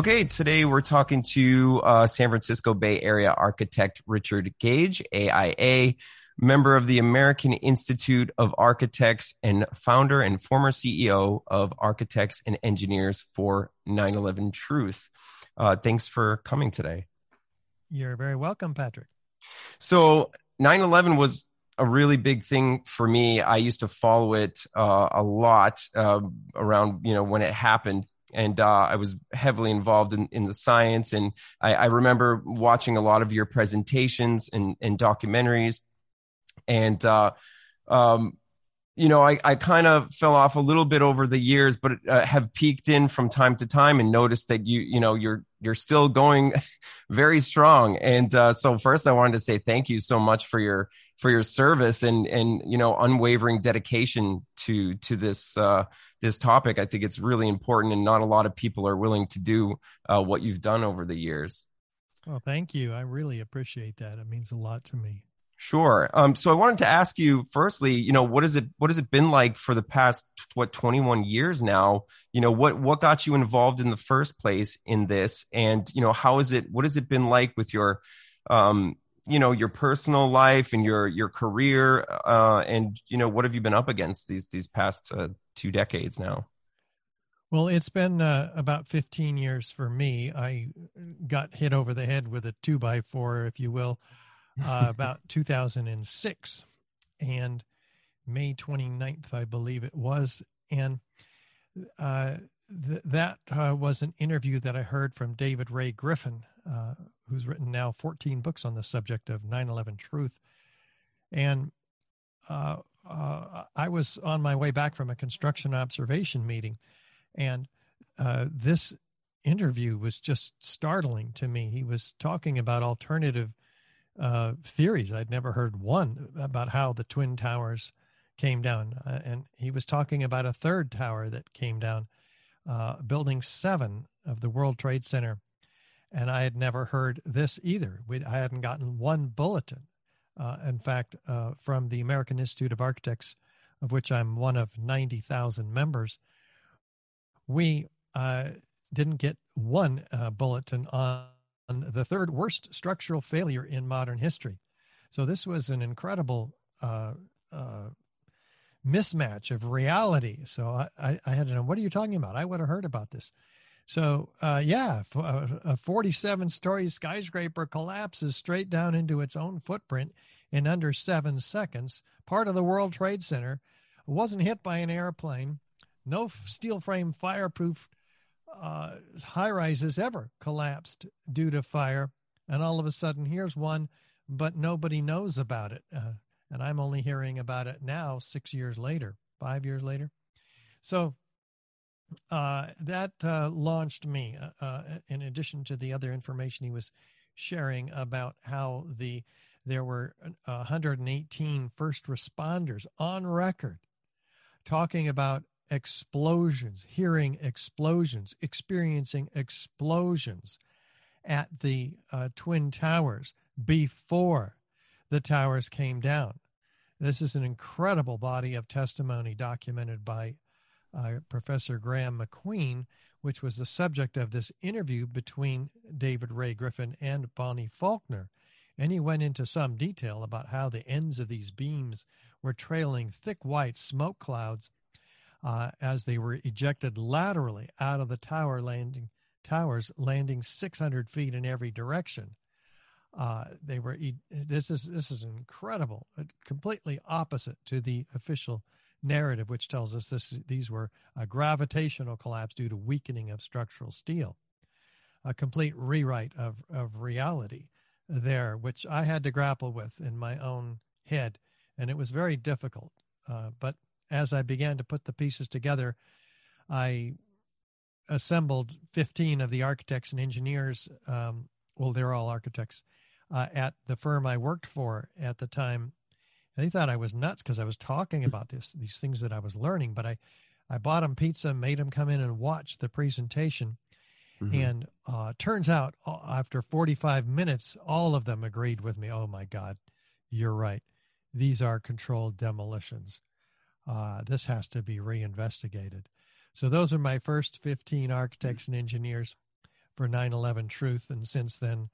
Okay, today we're talking to uh, San Francisco Bay Area architect Richard Gage, AIA, member of the American Institute of Architects and founder and former CEO of Architects and Engineers for 9 11 Truth. Uh, thanks for coming today. You're very welcome, Patrick. So, 9 11 was a really big thing for me. I used to follow it uh, a lot uh, around, you know, when it happened and uh, I was heavily involved in, in the science. And I, I, remember watching a lot of your presentations and, and documentaries. And, uh, um, you know, I, I kind of fell off a little bit over the years, but uh, have peeked in from time to time and noticed that you, you know, you're you're still going very strong. And uh, so, first, I wanted to say thank you so much for your for your service and and you know unwavering dedication to to this uh, this topic. I think it's really important, and not a lot of people are willing to do uh, what you've done over the years. Well, thank you. I really appreciate that. It means a lot to me. Sure. Um, so I wanted to ask you, firstly, you know, what is it? What has it been like for the past what twenty one years now? You know, what what got you involved in the first place in this, and you know, how is it? What has it been like with your, um, you know, your personal life and your your career, uh, and you know, what have you been up against these these past uh, two decades now? Well, it's been uh, about 15 years for me. I got hit over the head with a two by four, if you will, uh, about 2006 and May 29th, I believe it was. And uh, th- that uh, was an interview that I heard from David Ray Griffin, uh, who's written now 14 books on the subject of 9 11 truth. And uh, I was on my way back from a construction observation meeting, and uh, this interview was just startling to me. He was talking about alternative uh, theories. I'd never heard one about how the Twin Towers came down. Uh, and he was talking about a third tower that came down, uh, building seven of the World Trade Center. And I had never heard this either. we I hadn't gotten one bulletin. Uh, in fact, uh, from the American Institute of Architects, of which I'm one of 90,000 members, we uh, didn't get one bulletin on the third worst structural failure in modern history. So this was an incredible uh, uh, mismatch of reality. So I, I, I, had to know, what are you talking about? I would have heard about this. So uh, yeah, uh, a 47 story skyscraper collapses straight down into its own footprint in under seven seconds. Part of the World Trade Center wasn't hit by an airplane. No steel frame fireproof uh, high rises ever collapsed due to fire. And all of a sudden, here's one, but nobody knows about it. Uh, and I'm only hearing about it now, six years later, five years later. So uh, that uh, launched me, uh, uh, in addition to the other information he was sharing about how the there were 118 first responders on record talking about explosions, hearing explosions, experiencing explosions at the uh, Twin Towers before the towers came down. This is an incredible body of testimony documented by uh, Professor Graeme MacQueen, which was the subject of this interview between David Ray Griffin and Bonnie Faulkner. And he went into some detail about how the ends of these beams were trailing thick white smoke clouds uh, as they were ejected laterally out of the tower landing towers, landing 600 feet in every direction. Uh, they were this is this is incredible, uh, completely opposite to the official narrative, which tells us this these were a gravitational collapse due to weakening of structural steel, a complete rewrite of of reality there, which I had to grapple with in my own head, and it was very difficult. Uh, but as I began to put the pieces together, I assembled 15 of the architects and engineers. Um, well, they're all architects uh, at the firm I worked for at the time. They thought I was nuts because I was talking about this, these things that I was learning. But I, I bought them pizza, made them come in and watch the presentation. Mm-hmm. And uh, turns out, after 45 minutes, all of them agreed with me. Oh my God, you're right. These are controlled demolitions uh, this has to be reinvestigated. So those are my first 15 architects and engineers. for 9/11 Truth, and since then,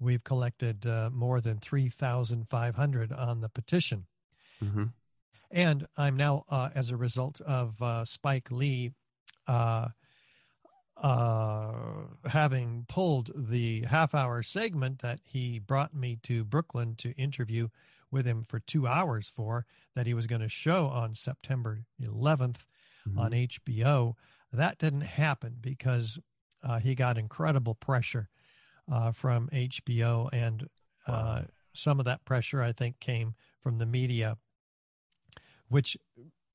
we've collected uh, more than 3,500 on the petition. Mm-hmm. And I'm now, uh, as a result of uh, Spike Lee uh, uh, having pulled the half hour segment that he brought me to Brooklyn to interview with him for two hours for, that he was going to show on September 11th mm-hmm. on HBO. That didn't happen because uh, he got incredible pressure uh, from HBO, and uh, wow. some of that pressure, I think, came from the media, which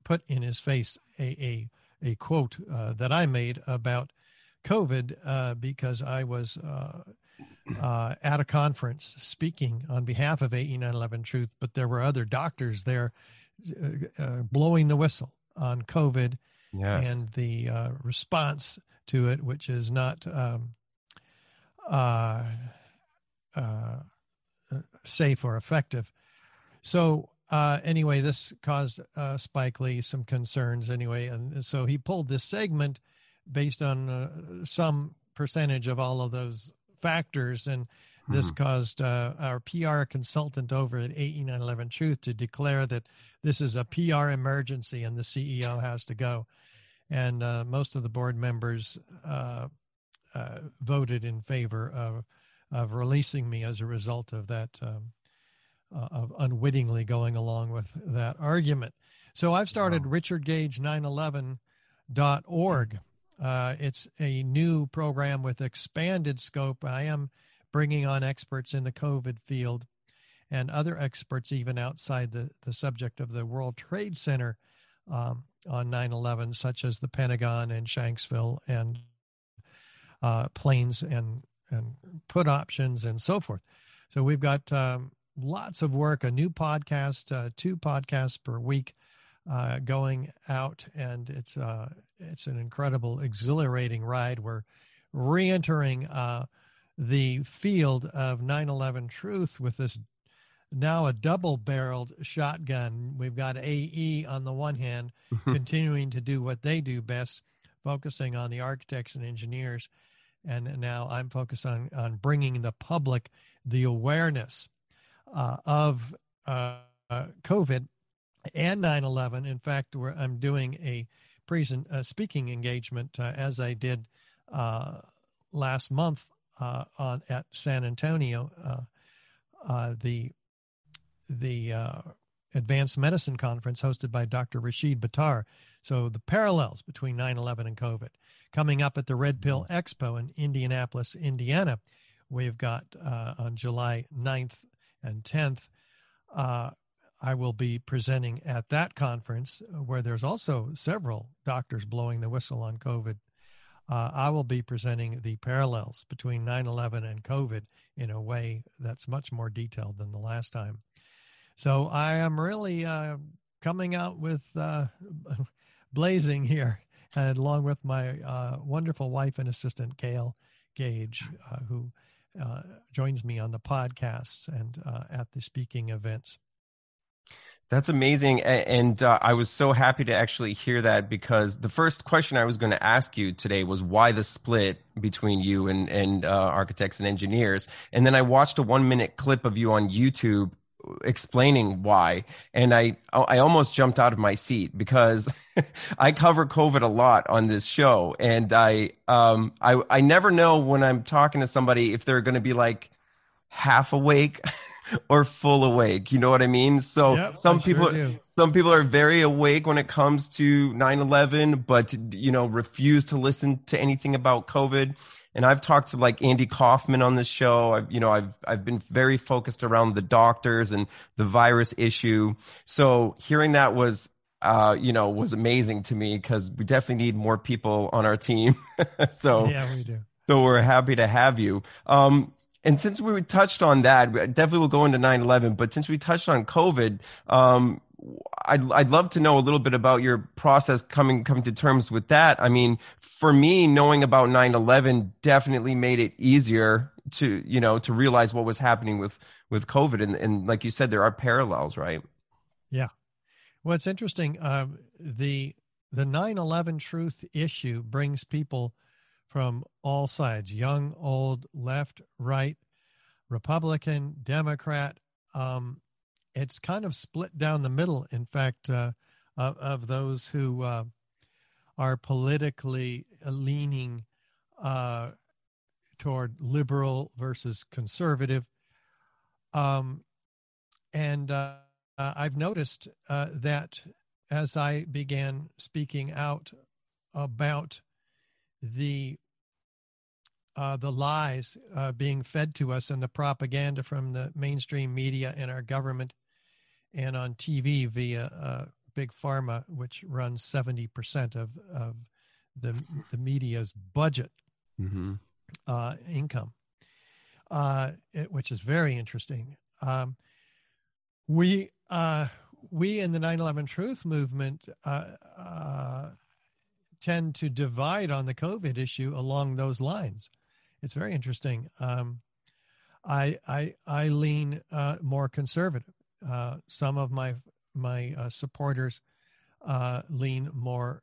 put in his face a a, a quote uh, that I made about COVID uh, because I was uh, uh, at a conference speaking on behalf of AE 911 Truth, but there were other doctors there uh, uh, blowing the whistle on COVID yes. and the uh, response to it, which is not um, safe or effective. So uh, anyway, this caused uh, Spike Lee some concerns anyway. And so he pulled this segment based on uh, some percentage of all of those factors. And this hmm. caused uh, our PR consultant over at AE 911 Truth to declare that this is a PR emergency and the CEO has to go. And uh, most of the board members uh, voted in favor of, of releasing me as a result of that, um, uh, of unwittingly going along with that argument. So I've started wow. richardgage911.org uh, it's a new program with expanded scope. I am bringing on experts in the COVID field and other experts even outside the, the subject of the World Trade Center um, on 9 11, such as the Pentagon and Shanksville and uh, planes and, and put options and so forth. So we've got um, lots of work, a new podcast, uh, two podcasts per week uh, going out, and it's uh, it's an incredible, exhilarating ride. We're re-entering uh, the field of 9/11 truth with this now a double-barreled shotgun. We've got AE on the one hand, continuing to do what they do best, focusing on the architects and engineers, and now I'm focused on on bringing the public the awareness uh, of uh, COVID and 9/11. In fact, I'm doing a present speaking engagement uh, as I did uh, last month uh, on at San Antonio, the the Advanced Medicine Conference hosted by Dr. Rashid Buttar. So the parallels between 9/11 and COVID coming up at the Red Pill mm-hmm. Expo in Indianapolis, Indiana. We've got on July 9th and 10th I will be presenting at that conference uh, where there's also several doctors blowing the whistle on COVID. Uh, I will be presenting the parallels between 9 11 and COVID in a way that's much more detailed than the last time. So I am really uh, coming out with uh, blazing here, and along with my uh, wonderful wife and assistant, Gail Gage, uh, who joins me on the podcasts and at the speaking events. That's amazing. And uh, I was so happy to actually hear that because the first question I was going to ask you today was why the split between you and, and uh, architects and engineers. And then I watched a one minute clip of you on YouTube explaining why and i i almost jumped out of my seat because i cover covid a lot on this show and i um i i never know when i'm talking to somebody if they're going to be like half awake or full awake. You know what I mean? So yep, some I people sure some people are very awake when it comes to 9/11 but you know refuse to listen to anything about COVID. And I've talked to like Andy Kaufman on this show. I've you know I've I've been very focused around the doctors and the virus issue. So hearing that was uh, you know, was amazing to me because we definitely need more people on our team. so yeah, we do. So we're happy to have you. Um, and since we touched on that, definitely we'll go into 9-11, but since we touched on COVID, um, I'd, I'd love to know a little bit about your process coming coming to terms with that. I mean, for me, knowing about 9/11 definitely made it easier to you know to realize what was happening with with COVID, and and like you said, there are parallels, right? Yeah. Well, it's interesting. Um, the the 9/11 truth issue brings people from all sides young, old, left, right, Republican, Democrat. Um, it's kind of split down the middle, in fact, uh, of, of, those who uh, are politically leaning uh, toward liberal versus conservative. Um, and uh, I've noticed uh, that as I began speaking out about the uh, the lies uh, being fed to us and the propaganda from the mainstream media and our government and on TV via uh, big pharma, which runs 70% of, of the, the media's budget mm-hmm. Uh, income, uh, it, which is very interesting. Um, we, uh, we in the 9-11 truth movement tend to divide on the COVID issue along those lines. It's very interesting. Um, I I I lean uh, more conservative. Uh, some of my my uh, supporters uh, lean more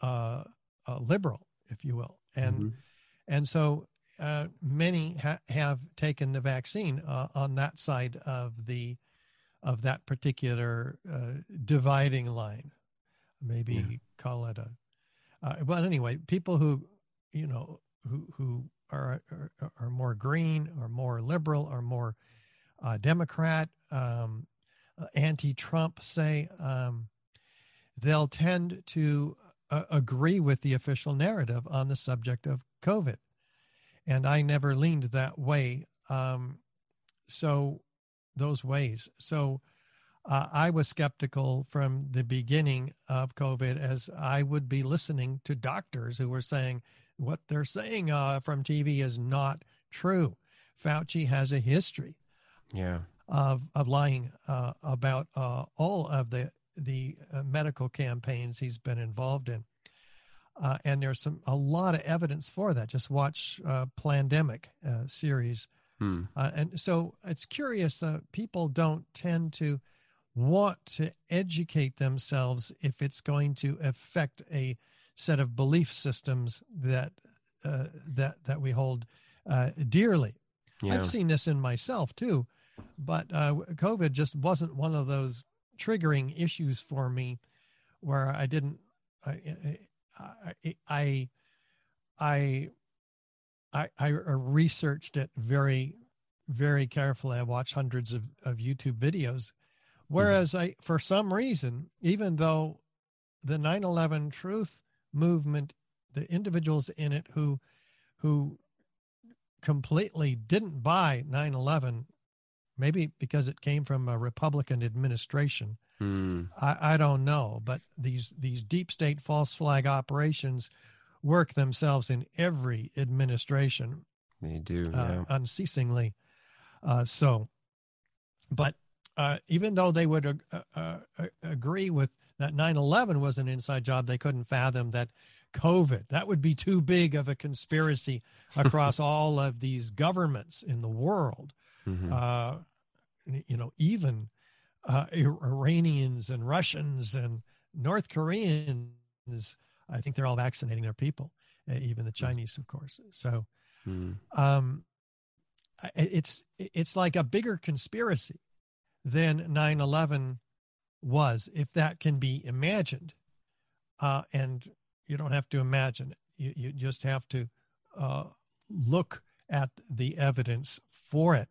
uh, uh, liberal, if you will, and mm-hmm. and so many ha- have taken the vaccine on that side of the of that particular dividing line. Maybe yeah. call it a uh, but anyway, people who, you know, who who are are, are more green, or more liberal, or more uh, Democrat, um, anti-Trump, say, um, they'll tend to uh, agree with the official narrative on the subject of COVID, and I never leaned that way. Um, so those ways. So uh, I was skeptical from the beginning of COVID as I would be listening to doctors who were saying what they're saying uh, from TV is not true. Fauci has a history yeah. Of, of lying uh, about uh, all of the, the uh, medical campaigns he's been involved in. Uh, and there's some a lot of evidence for that. Just watch uh, Plandemic series. Hmm. and so it's curious that people don't tend to want to educate themselves if it's going to affect a set of belief systems that uh, that that we hold uh, dearly. Yeah. I've seen this in myself too, but uh, COVID just wasn't one of those triggering issues for me where I didn't. I I I I, I, I researched it very very carefully. I watched hundreds of, of YouTube videos Whereas mm-hmm. I, for some reason, even though the 9/11 Truth movement, the individuals in it who, who completely didn't buy 9/11, maybe because it came from a Republican administration. Mm. I, I don't know, but these these deep state false flag operations work themselves in every administration. They do, uh, yeah. unceasingly. Uh, so, but uh, even though they would uh, uh, uh agree with that 9-11 was an inside job they couldn't fathom that covid that would be too big of a conspiracy across all of these governments in the world mm-hmm. Uh, you know even uh, iranians and russians and north koreans i think they're all vaccinating their people even the mm. chinese of course so mm. um, it's it's like a bigger conspiracy than 9 11 was, if that can be imagined. Uh, and you don't have to imagine it, you, you just have to uh, look at the evidence for it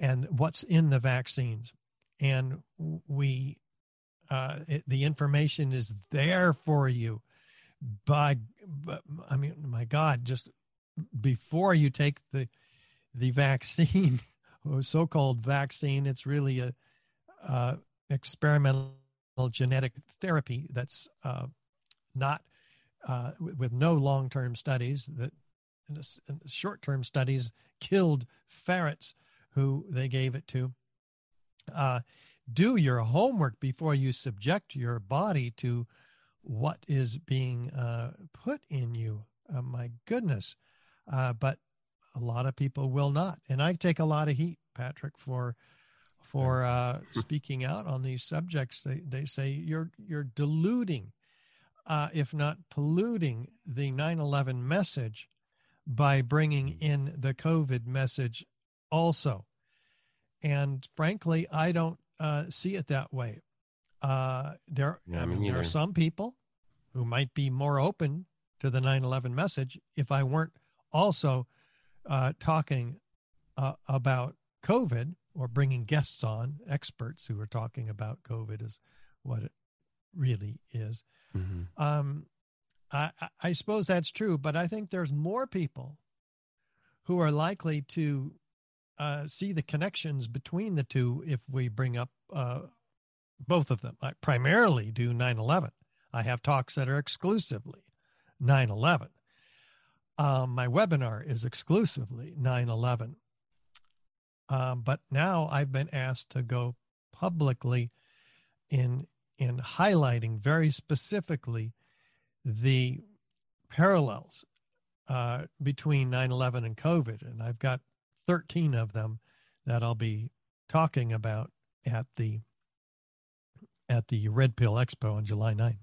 and what's in the vaccines. And we, uh, it, the information is there for you. By, but I mean, my God, just before you take the the vaccine, or so-called vaccine. It's really a uh, experimental genetic therapy that's uh, not uh, with no long-term studies that short-term studies killed ferrets who they gave it to. Uh, do your homework before you subject your body to what is being uh, put in you. Uh, my goodness. Uh, but a lot of people will not. And I take a lot of heat, Patrick, for for uh, speaking out on these subjects. They, they say you're you're diluting, uh, if not polluting, the 9/11 message by bringing in the COVID message also. And frankly, I don't uh, see it that way. Uh, there, yeah, I mean, there are some people who might be more open to the 9 11 message if I weren't also uh, talking uh, about COVID or bringing guests on, experts who are talking about COVID is what it really is. Mm-hmm. Um, I, I suppose that's true, but I think there's more people who are likely to uh, see the connections between the two if we bring up uh, both of them. I primarily do 9 11. I have talks that are exclusively 9 11. Um, my webinar is exclusively 9 11. Um, but now I've been asked to go publicly in in highlighting very specifically the parallels uh, between 9 11 and COVID. And I've got 13 of them that I'll be talking about at the at the Red Pill Expo on July 9th.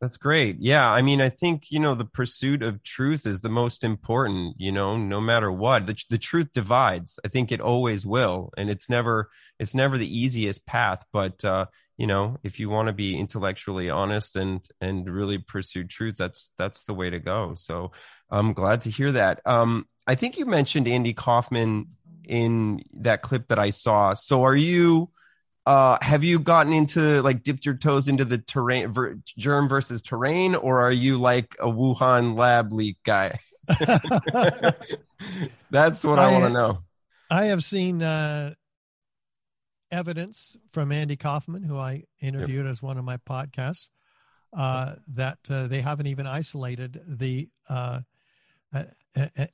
That's great. Yeah. I mean, I think, you know, the pursuit of truth is the most important, you know, no matter what. The, the truth divides. I think it always will. And it's never, it's never the easiest path. But, uh, you know, if you want to be intellectually honest and, and really pursue truth, that's, that's the way to go. So I'm glad to hear that. Um, I think you mentioned Andy Kaufman in that clip that I saw. So are you, uh, have you gotten into like dipped your toes into the terrain ver, germ versus terrain, or are you like a Wuhan lab leak guy? That's what I, I want to know. I have seen uh, evidence from Andy Kaufman, who I interviewed yep. as one of my podcasts, uh, that uh, they haven't even isolated the uh,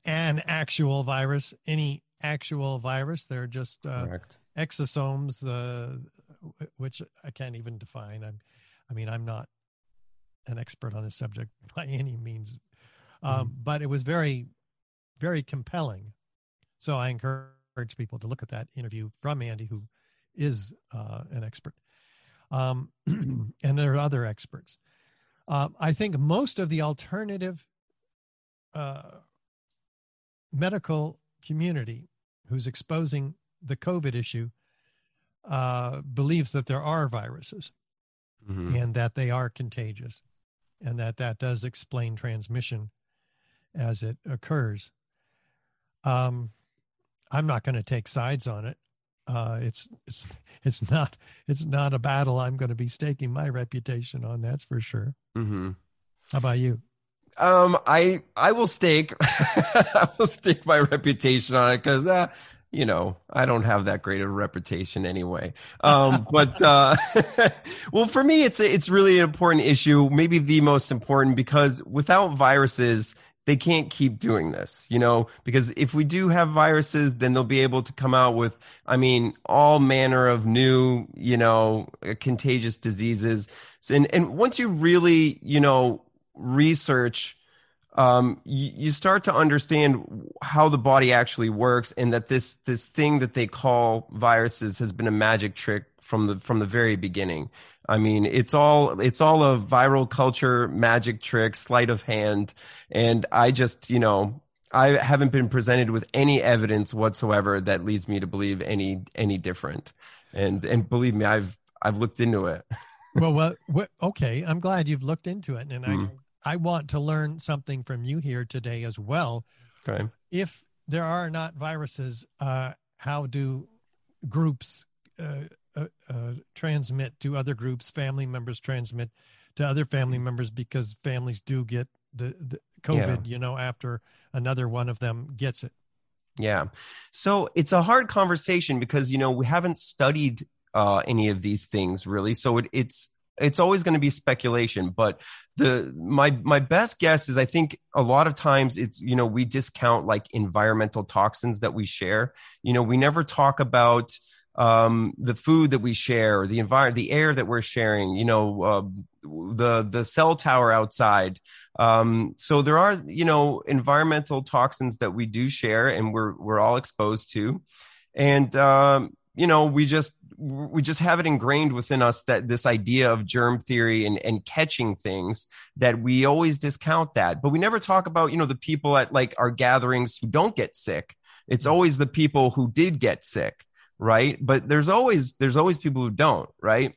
an actual virus, any actual virus. They're just uh, exosomes, uh, which I can't even define. I'm, I mean, I'm not an expert on this subject by any means, um, mm but it was very, very compelling. So I encourage people to look at that interview from Andy, who is uh, an expert, um, and there are other experts. Uh, I think most of the alternative uh, medical community who's exposing the COVID issue uh, believes that there are viruses mm-hmm. and that they are contagious, and that that does explain transmission as it occurs. Um, I'm not going to take sides on it. Uh, it's it's it's not it's not a battle I'm going to be staking my reputation on. That's for sure. Mm-hmm. How about you? Um, I I will stake I will stake my reputation on it because uh, you know, I don't have that great of a reputation anyway. Um, but uh, well, for me, it's a, it's really an important issue, maybe the most important, because without viruses, they can't keep doing this, you know, because if we do have viruses, then they'll be able to come out with, I mean, all manner of new, you know, contagious diseases. And and once you really, you know, research um, you, you, start to understand how the body actually works, and that this this thing that they call viruses has been a magic trick from the from the very beginning. I mean, it's all it's all a viral culture magic trick, sleight of hand, and I just you know I haven't been presented with any evidence whatsoever that leads me to believe any any different. And and believe me, I've I've looked into it. well, well, well, okay. I'm glad you've looked into it, and mm. I I want to learn something from you here today as well. Okay. If there are not viruses, uh, how do groups uh, uh, uh, transmit to other groups? Family members transmit to other family members because families do get the, the COVID, yeah. you know, after another one of them gets it. Yeah. So it's a hard conversation because, you know, we haven't studied uh, any of these things really. So it, it's it's always going to be speculation but the my my best guess is i think a lot of times it's you know we discount like environmental toxins that we share you know we never talk about um, the food that we share the environment the air that we're sharing you know uh, the the cell tower outside. Um, so there are you know environmental toxins that we do share and we're we're all exposed to. And um, you know we just we just have it ingrained within us that this idea of germ theory and, and catching things that we always discount that. But we never talk about you know the people at like our gatherings who don't get sick. It's always the people who did get sick right? But there's always there's always people who don't right?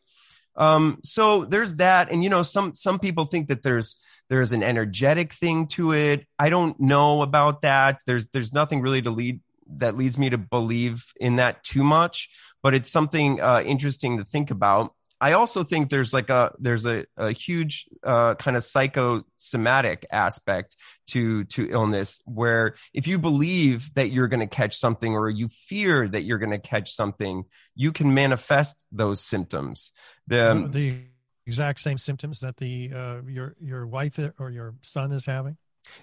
Um so there's that. And you know some some people think that there's there's an energetic thing to it. I don't know about that. There's there's nothing really to lead that leads me to believe in that too much but it's something uh, interesting to think about. I also think there's like a there's a, a huge uh, kind of psychosomatic aspect to to illness where if you believe that you're going to catch something or you fear that you're going to catch something, you can manifest those symptoms. The, um, the exact same symptoms that the uh, your your wife or your son is having.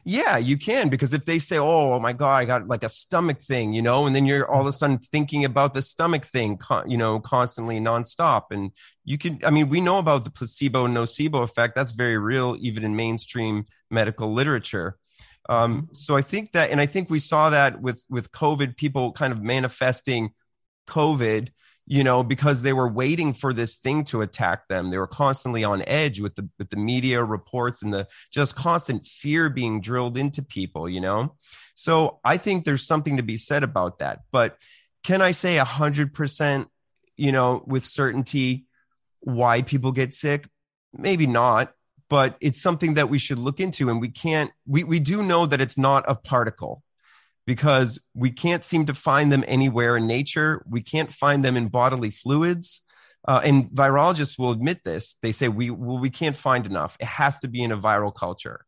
Yeah, you can because if they say, "Oh, oh my god, I got like a stomach thing," you know, and then you're all of a sudden thinking about the stomach thing, you know, constantly nonstop, and you can. I mean, we know about the placebo nocebo effect. That's very real, even in mainstream medical literature. Um, so I think that, and I think we saw that with with COVID, people kind of manifesting COVID you know, because they were waiting for this thing to attack them. They were constantly on edge with the with the media reports and the just constant fear being drilled into people, you know. So I think there's something to be said about that. But can I say a hundred percent, you know, with certainty why people get sick? Maybe not, but it's something that we should look into and we can't we, we do know that it's not a particle because we can't seem to find them anywhere in nature. We can't find them in bodily fluids. Uh, and virologists will admit this. They say we well, we can't find enough. It has to be in a viral culture.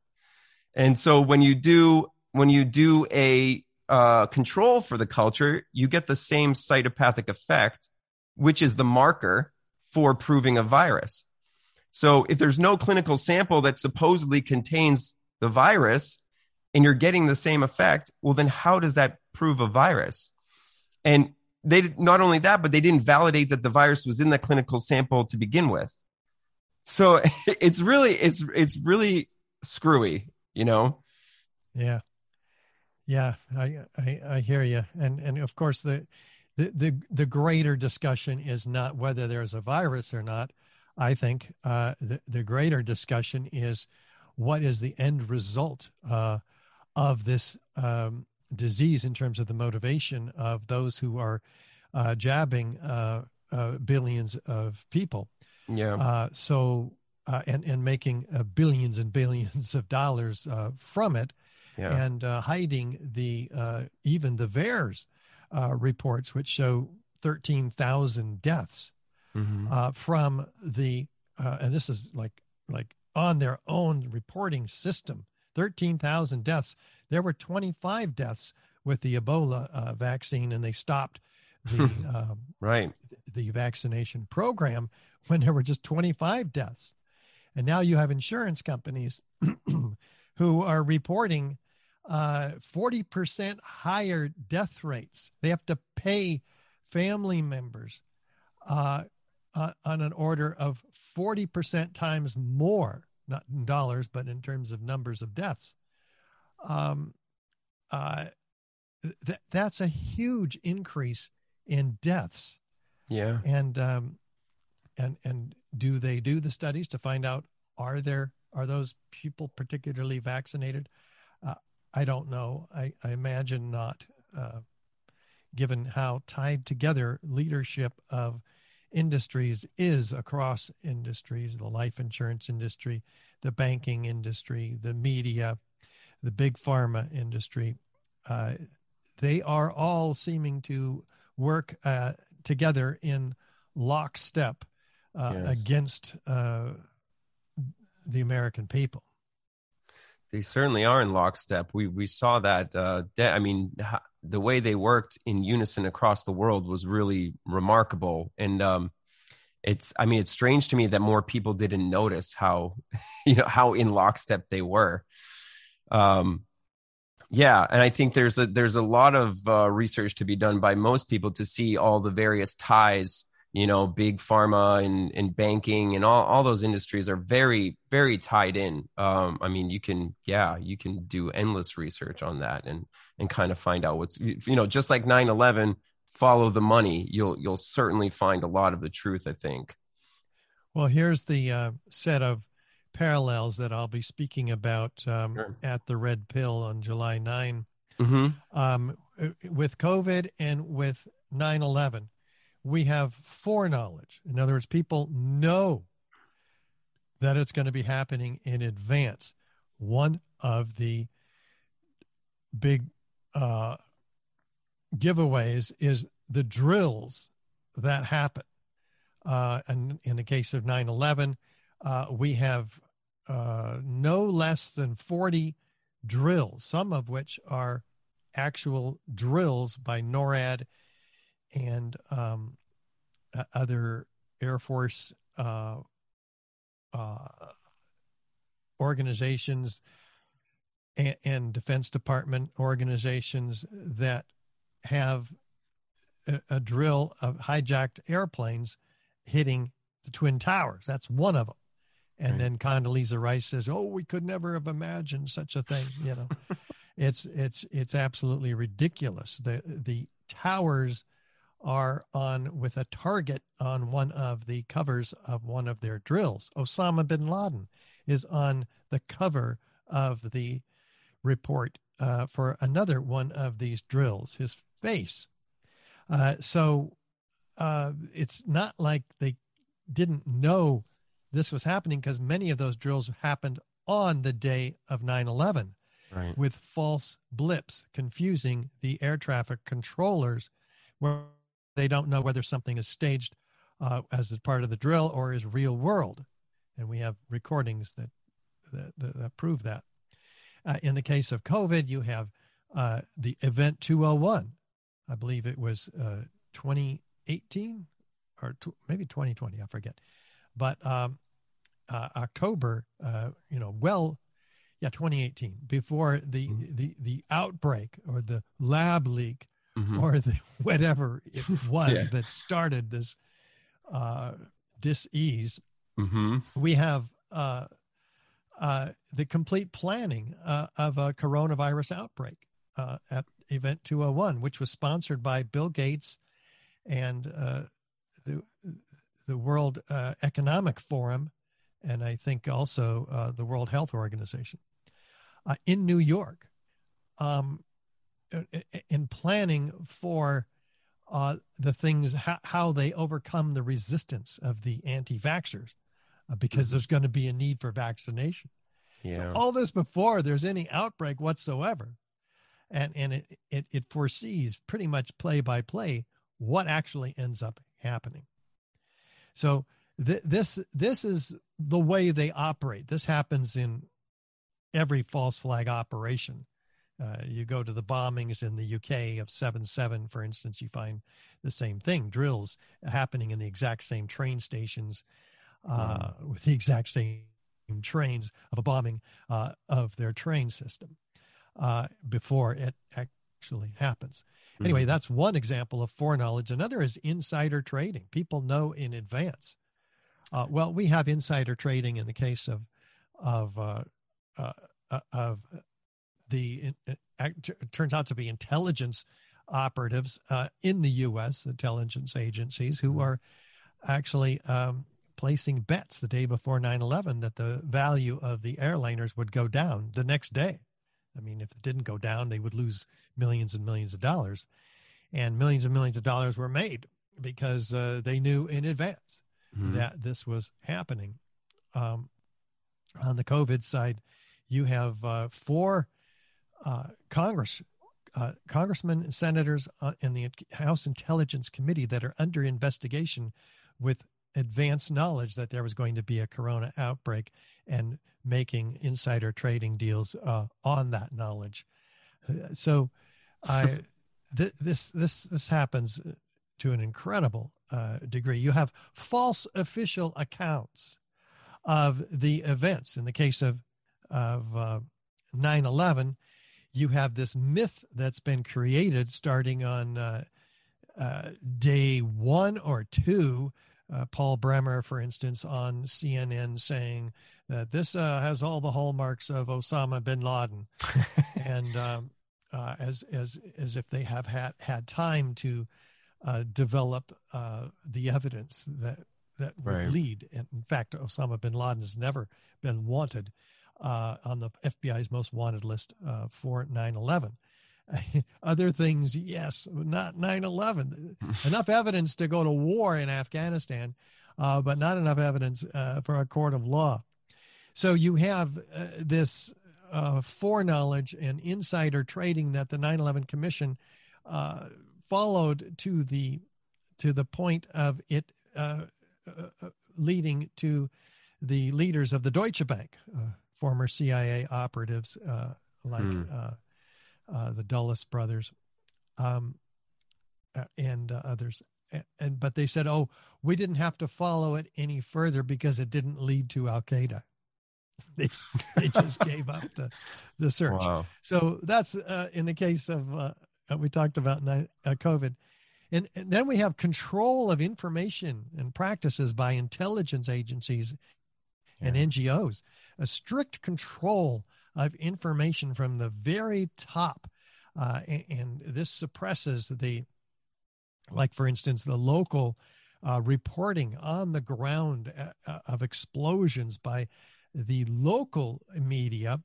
And so when you do when you do a uh, control for the culture, you get the same cytopathic effect, which is the marker for proving a virus. So if there's no clinical sample that supposedly contains the virus, and you're getting the same effect, well, then how does that prove a virus? And they not only that, but they didn't validate that the virus was in the clinical sample to begin with. So it's really it's it's really screwy, you know. Yeah, yeah, I I, I hear you, and and of course the, the the the greater discussion is not whether there's a virus or not. I think uh, the the greater discussion is what is the end result. Uh, of this um, disease in terms of the motivation of those who are uh, jabbing uh, uh, billions of people. Yeah. Uh, so uh, and and making uh, billions and billions of dollars from it, yeah. and hiding the even the VAERS reports, which show thirteen thousand deaths mm-hmm. from the and this is like like on their own reporting system 13,000 deaths. There were 25 deaths with the Ebola uh, vaccine, and they stopped the um, right the vaccination program when there were just 25 deaths. And now you have insurance companies who are reporting uh, 40% higher death rates. They have to pay family members uh, uh, on an order of 40% times more not in dollars, but in terms of numbers of deaths. Um, uh, th- that's a huge increase in deaths. Yeah. And um, and and do they do the studies to find out are there are those people particularly vaccinated? Uh, I don't know. I, I imagine not, uh, given how tied together leadership of industries is across industries the life insurance industry, the banking industry, the media, the big pharma industry. Uh, they are all seeming to work uh, together in lockstep uh, yes. against uh, the American people. They certainly are in lockstep. We we saw that. Uh, de- I mean, the way they worked in unison across the world was really remarkable. And um, it's, I mean, it's strange to me that more people didn't notice how, you know, how in lockstep they were. Um, yeah, and I think there's a there's a lot of uh, research to be done by most people to see all the various ties you know, big pharma and, and banking and all, all those industries are very, very tied in. Um, I mean, you can, yeah, you can do endless research on that and, and kind of find out what's, you know, just like 9 11, follow the money, you'll you'll certainly find a lot of the truth. I think. Well, here's the uh, set of parallels that I'll be speaking about um, sure. at the Red Pill on July 9. Mm-hmm. Um, with COVID and with 9 11, we have foreknowledge. In other words, people know that it's going to be happening in advance. One of the big uh, giveaways is the drills that happen. Uh, and in the case of 9 11, uh, we have uh, no less than 40 drills, some of which are actual drills by NORAD and um, other Air Force uh, uh, organizations and, and, Defense Department organizations that have a, a drill of hijacked airplanes hitting the Twin Towers. That's one of them. And right. then Condoleezza Rice says, "Oh, we could never have imagined such a thing." You know, it's it's it's absolutely ridiculous. The the towers are on with a target on one of the covers of one of their drills. Osama bin Laden is on the cover of the report uh, for another one of these drills. His face. Uh, so uh, it's not like they didn't know this was happening because many of those drills happened on the day of 9 11 right. with false blips, confusing the air traffic controllers where they don't know whether something is staged uh, as a part of the drill or is real world. And we have recordings that, that, that prove that. Uh, in the case of COVID, you have uh, the Event 201. I believe it was uh, 2018 or t- maybe 2020, I forget. But um, uh, October, uh, you know, well, yeah, 2018, before the, mm-hmm. the, the outbreak or the lab leak mm-hmm. or the whatever it was yeah. that started this uh, dis-ease, mm-hmm. we have uh, uh, the complete planning uh, of a coronavirus outbreak uh, at Event 201, which was sponsored by Bill Gates and uh, the the World uh, Economic Forum, and I think also uh, the World Health Organization uh, in New York, um, in planning for uh, the things how, how, they overcome the resistance of the anti-vaxxers, uh, because mm-hmm. there's going to be a need for vaccination. Yeah. So all this before there's any outbreak whatsoever, and and it, it it foresees pretty much play by play what actually ends up happening. So th- this this is the way they operate. This happens in every false flag operation. Uh, you go to the bombings in the UK of 7 7, for instance, you find the same thing drills happening in the exact same train stations uh, mm. with the exact same trains of a bombing uh, of their train system uh, before it actually happens. Anyway, mm-hmm. that's one example of foreknowledge. Another is insider trading. People know in advance. Uh, well, we have insider trading in the case of of uh, uh, uh of the it turns out to be intelligence operatives uh, in the U.S. intelligence agencies who mm-hmm. are actually um, placing bets the day before 9/11 that the value of the airliners would go down the next day. I mean, if it didn't go down, they would lose millions and millions of dollars. And millions and millions of dollars were made because uh, they knew in advance mm-hmm. that this was happening. Um, on the COVID side, you have uh, four uh, Congress, uh, congressmen and senators uh, in the House Intelligence Committee that are under investigation with advanced knowledge that there was going to be a corona outbreak and making insider trading deals uh, on that knowledge. Uh, so, I th- this this this happens to an incredible uh, degree. You have false official accounts of the events. In the case of of uh, 9/11, you have this myth that's been created starting on uh, uh, day one or two uh, Paul Bremer, for instance, on CNN saying that this uh, has all the hallmarks of Osama bin Laden, and um, uh, as as as if they have had had time to uh, develop uh, the evidence that that would Right. lead. And in fact, Osama bin Laden has never been wanted uh, on the FBI's most wanted list uh, for 9/11. Other things, yes, not 9/11. enough evidence to go to war in Afghanistan, uh, but not enough evidence uh, for a court of law. So you have uh, this uh, foreknowledge and insider trading that the 9/11 Commission uh, followed to the to the point of it uh, uh, uh, leading to the leaders of the Deutsche Bank, uh, former CIA operatives uh, like Hmm. uh, uh, the Dulles brothers, um, uh, and uh, others. And, and but they said, "Oh, we didn't have to follow it any further because it didn't lead to Al Qaeda." They they just gave up the the search. Wow. So that's uh, in the case of uh, uh, we talked about ni- uh, COVID, and, and then we have control of information and practices by intelligence agencies and NGOs, a strict control of information from the very top, uh, and, and this suppresses the, like for instance, the local uh, reporting on the ground uh, uh, of explosions by the local media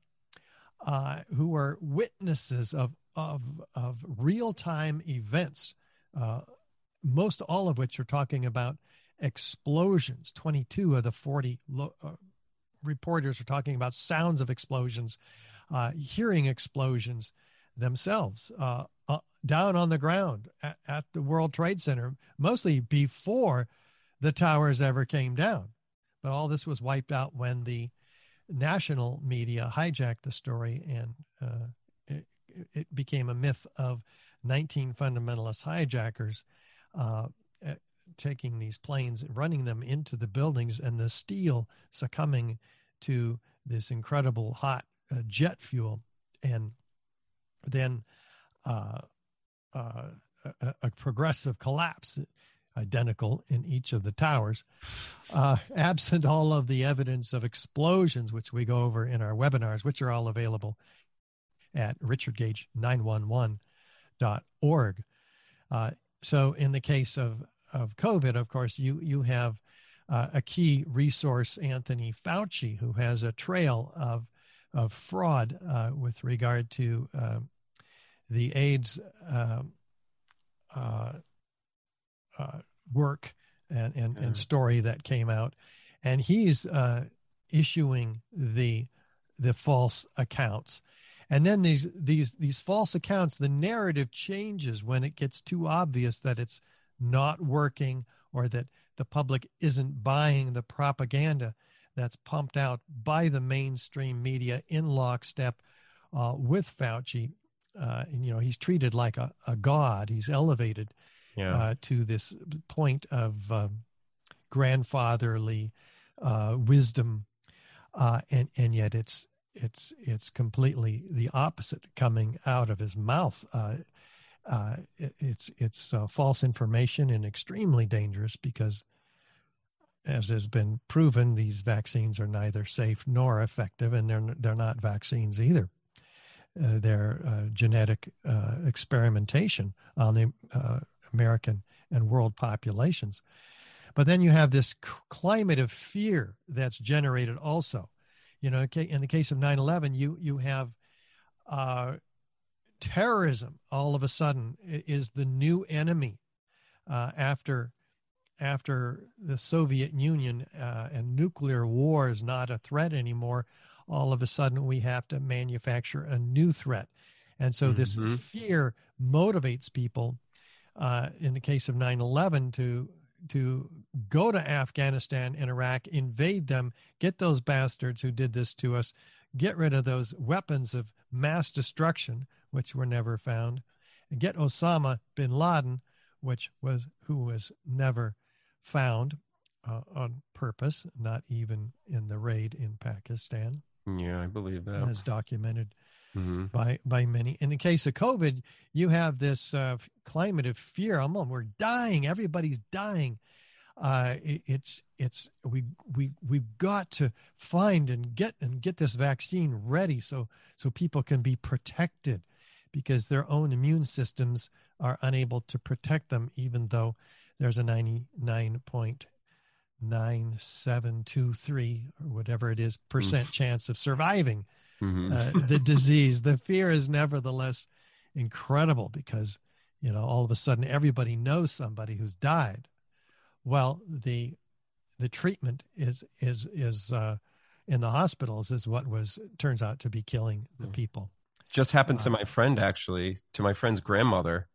uh, who are witnesses of of of real time events, uh, most all of which are talking about explosions. Twenty two of the forty lo- uh, reporters are talking about sounds of explosions, uh, hearing explosions themselves uh, uh, down on the ground at, at the World Trade Center, mostly before the towers ever came down. But all this was wiped out when the national media hijacked the story and uh, it, it became a myth of 19 fundamentalist hijackers uh, taking these planes and running them into the buildings and the steel succumbing to this incredible hot uh, jet fuel and then uh, uh, a, a progressive collapse identical in each of the towers, uh, absent all of the evidence of explosions, which we go over in our webinars, which are all available at richardgage911.org. Uh, so, in the case of, of COVID, of course, you, you have uh, a key resource, Anthony Fauci, who has a trail of, of fraud uh, with regard to um, the AIDS um, uh, uh, work and, and, and story that came out. And he's uh, issuing the the false accounts. And then these these these false accounts, the narrative changes when it gets too obvious that it's not working or that the public isn't buying the propaganda that's pumped out by the mainstream media in lockstep uh, with Fauci. Uh, and, you know, he's treated like a, a god. He's elevated Yeah. uh, to this point of um, grandfatherly uh, wisdom, uh, and and yet it's it's it's completely the opposite coming out of his mouth. Uh, it, it's it's uh, false information and extremely dangerous because, as has been proven, these vaccines are neither safe nor effective, and they're they're not vaccines either. Uh, they're uh, genetic uh, experimentation on the uh, American and world populations. But then you have this climate of fear that's generated also. You know, in the case of 9 11, you, you have uh, terrorism all of a sudden is the new enemy uh, after after the Soviet Union uh, and nuclear war is not a threat anymore. All of a sudden, we have to manufacture a new threat. And so this Mhm. fear motivates people uh, in the case of 9-11 to to go to afghanistan and iraq invade them get those bastards who did this to us get rid of those weapons of mass destruction which were never found and get osama bin laden which was who was never found uh, on purpose not even in the raid in pakistan Yeah, I believe that. as documented hmm by by many. In the case of COVID, you have this uh, climate of fear. I'm on, we're dying. Everybody's dying. Uh, it, it's it's we we we've got to find and get and get this vaccine ready so so people can be protected because their own immune systems are unable to protect them, even though there's a 99.9723 or whatever it is percent mm. chance of surviving mm-hmm. uh, the disease. The fear is nevertheless incredible because, you know, all of a sudden everybody knows somebody who's died. Well, the the treatment is is is uh, in the hospitals is what was turns out to be killing the mm. people. Just happened to uh, my friend actually, to my friend's grandmother.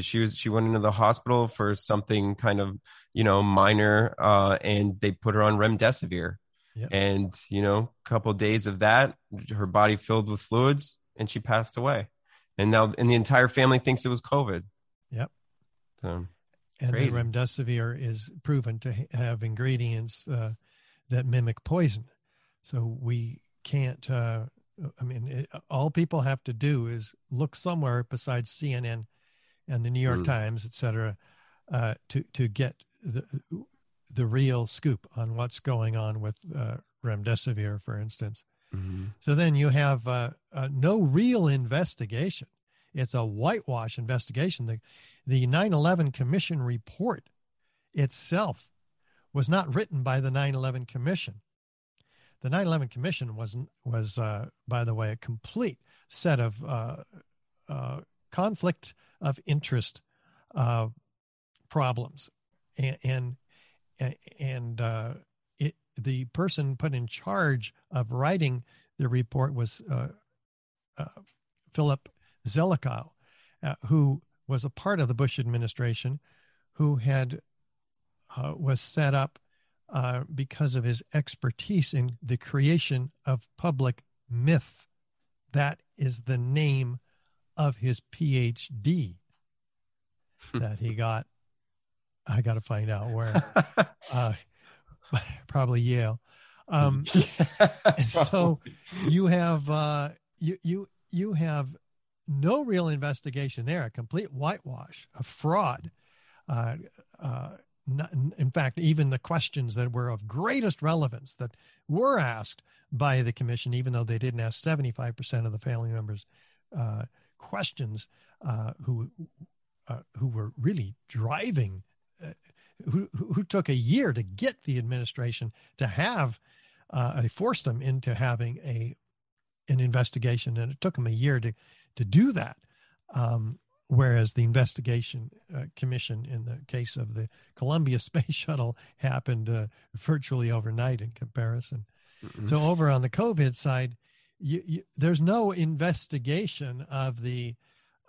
She was she went into the hospital for something kind of you know minor, uh, and they put her on remdesivir. Yep. And you know, a couple of days of that, her body filled with fluids, and she passed away. And now, and the entire family thinks it was COVID. Yep. So, and crazy. remdesivir is proven to have ingredients uh, that mimic poison. So we can't. Uh, I mean, it, all people have to do is look somewhere besides CNN and the New York mm. Times, et cetera, uh, to to get the the real scoop on what's going on with uh, remdesivir, for instance. Mm-hmm. So then you have uh, uh, no real investigation. It's a whitewash investigation. The the 9/11 Commission report itself was not written by the 9/11 Commission. The 9/11 Commission was was, uh, by the way, a complete set of uh, uh, conflict of interest uh, problems, and and, and uh, it the person put in charge of writing the report was uh, Philip Zelikow, who was a part of the Bush administration, who had was set up uh, because of his expertise in the creation of public myth. That is the name of his PhD that he got. I got to find out where. uh, probably Yale. Um, and so you have uh, you you you have no real investigation there, a complete whitewash, a fraud. Uh, uh, in fact, even the questions that were of greatest relevance that were asked by the commission, even though they didn't ask 75% of the family members uh, questions uh, who uh, who were really driving, uh, who who took a year to get the administration to have, uh, they forced them into having a an investigation, and it took them a year to to do that. Um, whereas the investigation uh, commission in the case of the Columbia Space Shuttle happened uh, virtually overnight in comparison. Mm-hmm. So over on the COVID side, you, you, there's no investigation of the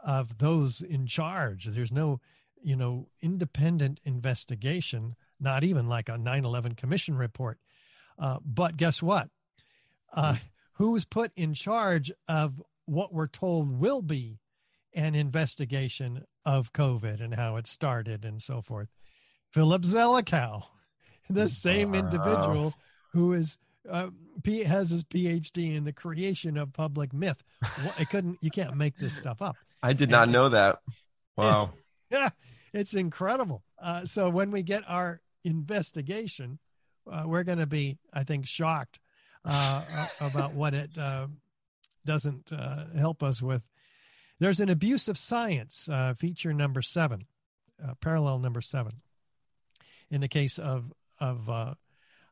of those in charge. There's no you know independent investigation, not even like a 9/11 commission report. Uh, but guess what? Uh, mm-hmm. Who's put in charge of what we're told will be an investigation of COVID and how it started and so forth. Philip Zelikow, the same individual who is uh, has his PhD in the creation of public myth. It couldn't. You can't make this stuff up. I did not know that. Wow. yeah, it's incredible. Uh, so when we get our investigation, uh, we're going to be, I think, shocked uh, about what it uh, doesn't uh, help us with there's an abuse of science uh, feature number seven, uh, parallel number seven. In the case of of uh,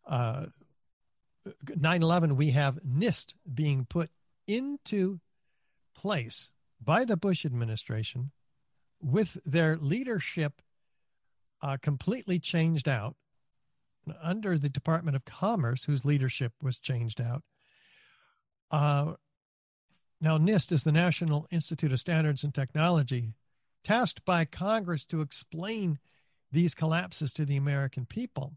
9/11, uh, we have NIST being put into place by the Bush administration with their leadership uh, completely changed out under the Department of Commerce, whose leadership was changed out. Uh, now, NIST is the National Institute of Standards and Technology, tasked by Congress to explain these collapses to the American people.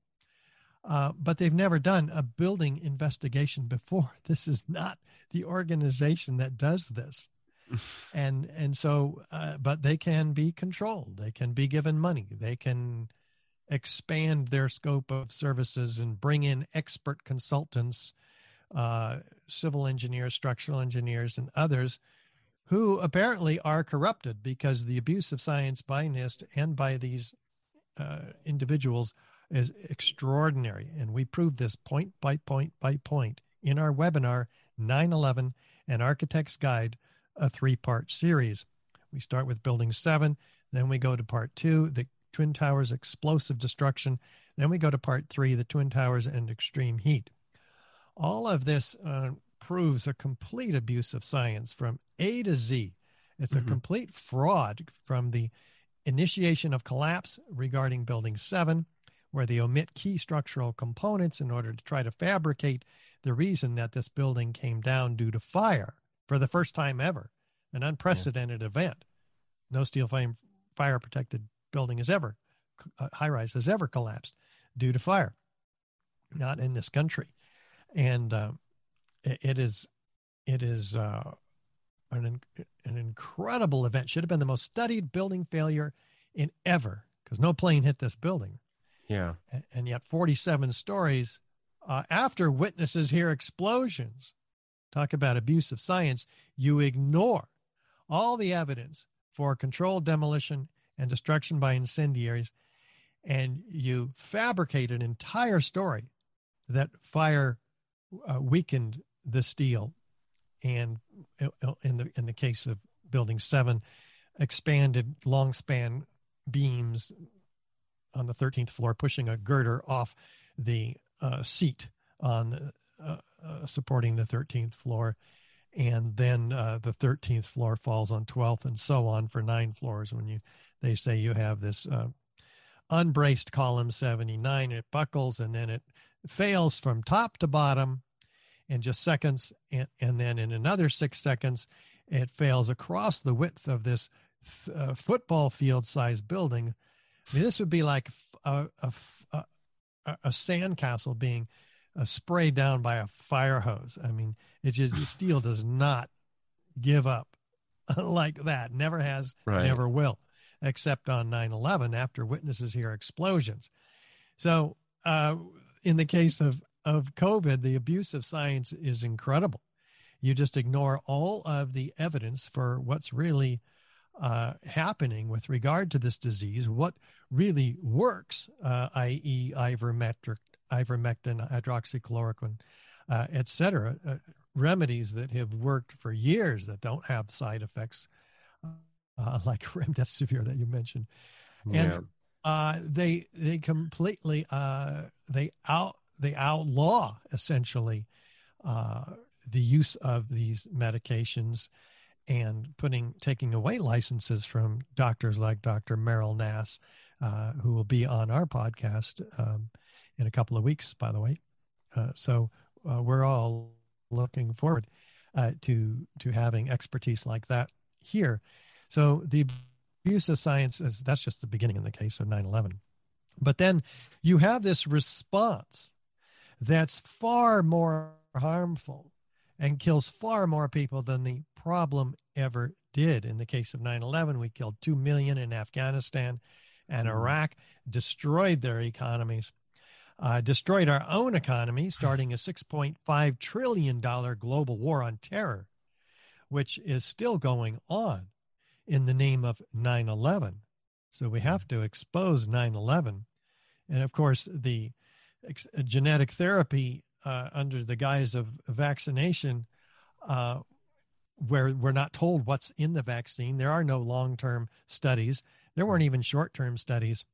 Uh, but they've never done a building investigation before. This is not the organization that does this. and and so, uh, but they can be controlled. They can be given money. They can expand their scope of services and bring in expert consultants uh, civil engineers, structural engineers, and others who apparently are corrupted because the abuse of science by NIST and by these uh, individuals is extraordinary. And we prove this point by point by point in our webinar 9 11 An Architect's Guide a three part series. We start with building seven, then we go to part two, the Twin Towers explosive destruction. Then we go to part three, the Twin Towers and extreme heat. All of this uh, proves a complete abuse of science from A to Z. It's mm-hmm. a complete fraud from the initiation of collapse regarding Building 7, where they omit key structural components in order to try to fabricate the reason that this building came down due to fire for the first time ever, an unprecedented yeah. event. No steel frame fire protected building has ever, uh, high rise has ever collapsed due to fire, not in this country. And uh, it, is, it is uh, an, an incredible event. Should have been the most studied building failure in ever because no plane hit this building. Yeah. And, and yet 47 stories uh, after witnesses hear explosions. Talk about abuse of science. You ignore all the evidence for controlled demolition and destruction by incendiaries, and you fabricate an entire story that fire uh, weakened the steel, and uh, in the in the case of Building Seven, expanded long span beams on the 13th floor, pushing a girder off the uh, seat on uh, uh, supporting the 13th floor. And then uh, the 13th floor falls on 12th and so on for nine floors when you they say you have this uh, unbraced column 79 it buckles and then it fails from top to bottom in just seconds and, and then in another six seconds it fails across the width of this uh, football field sized building i mean this would be like a, a, a, a sandcastle being uh, sprayed down by a fire hose. I mean, it just steel does not give up like that. Never has, right. never will, except on 9/11 after witnesses hear explosions. So, uh, in the case of of COVID, the abuse of science is incredible. You just ignore all of the evidence for what's really uh, happening with regard to this disease, what really works, uh, i.e., ivermectin, hydroxychloroquine, uh, etc., uh, remedies that have worked for years that don't have side effects, uh, like remdesivir that you mentioned, yeah. and uh, they they completely uh, they out they outlaw essentially uh, the use of these medications and putting taking away licenses from doctors like Dr. Meryl Nass, uh, who will be on our podcast um, in a couple of weeks, by the way. Uh, so uh, we're all looking forward uh, to to having expertise like that here. So the abuse of science is that's just the beginning in the case of 9/11. But then you have this response that's far more harmful and kills far more people than the problem ever did. In the case of 9 11, we killed 2 million in Afghanistan and mm-hmm. Iraq, destroyed their economies uh, destroyed our own economy, starting a $6.5 trillion global war on terror, which is still going on in the name of 9 11. So we have to expose 9 11. And of course, the ex- genetic therapy uh, under the guise of vaccination, uh, where we're not told what's in the vaccine, there are no long term studies. There weren't even short term studies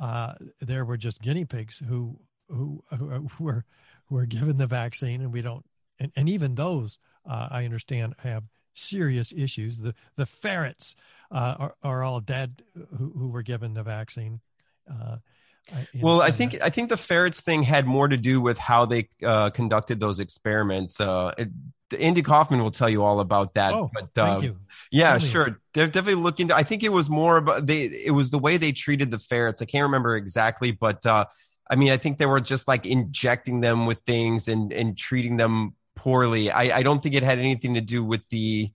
uh, there were just guinea pigs who who who were who were given the vaccine, and we don't. And, and even those, uh, I understand, have serious issues. The the ferrets uh, are are all dead who, who were given the vaccine. Uh, well, I think I think the ferrets thing had more to do with how they uh, conducted those experiments. Uh, it, Andy Kaufman will tell you all about that. Oh, but uh, thank you. Yeah, sure. They're definitely looking. I think it was more about they. It was the way they treated the ferrets. I can't remember exactly, but uh, I mean, I think they were just like injecting them with things and and treating them poorly. I, I don't think it had anything to do with the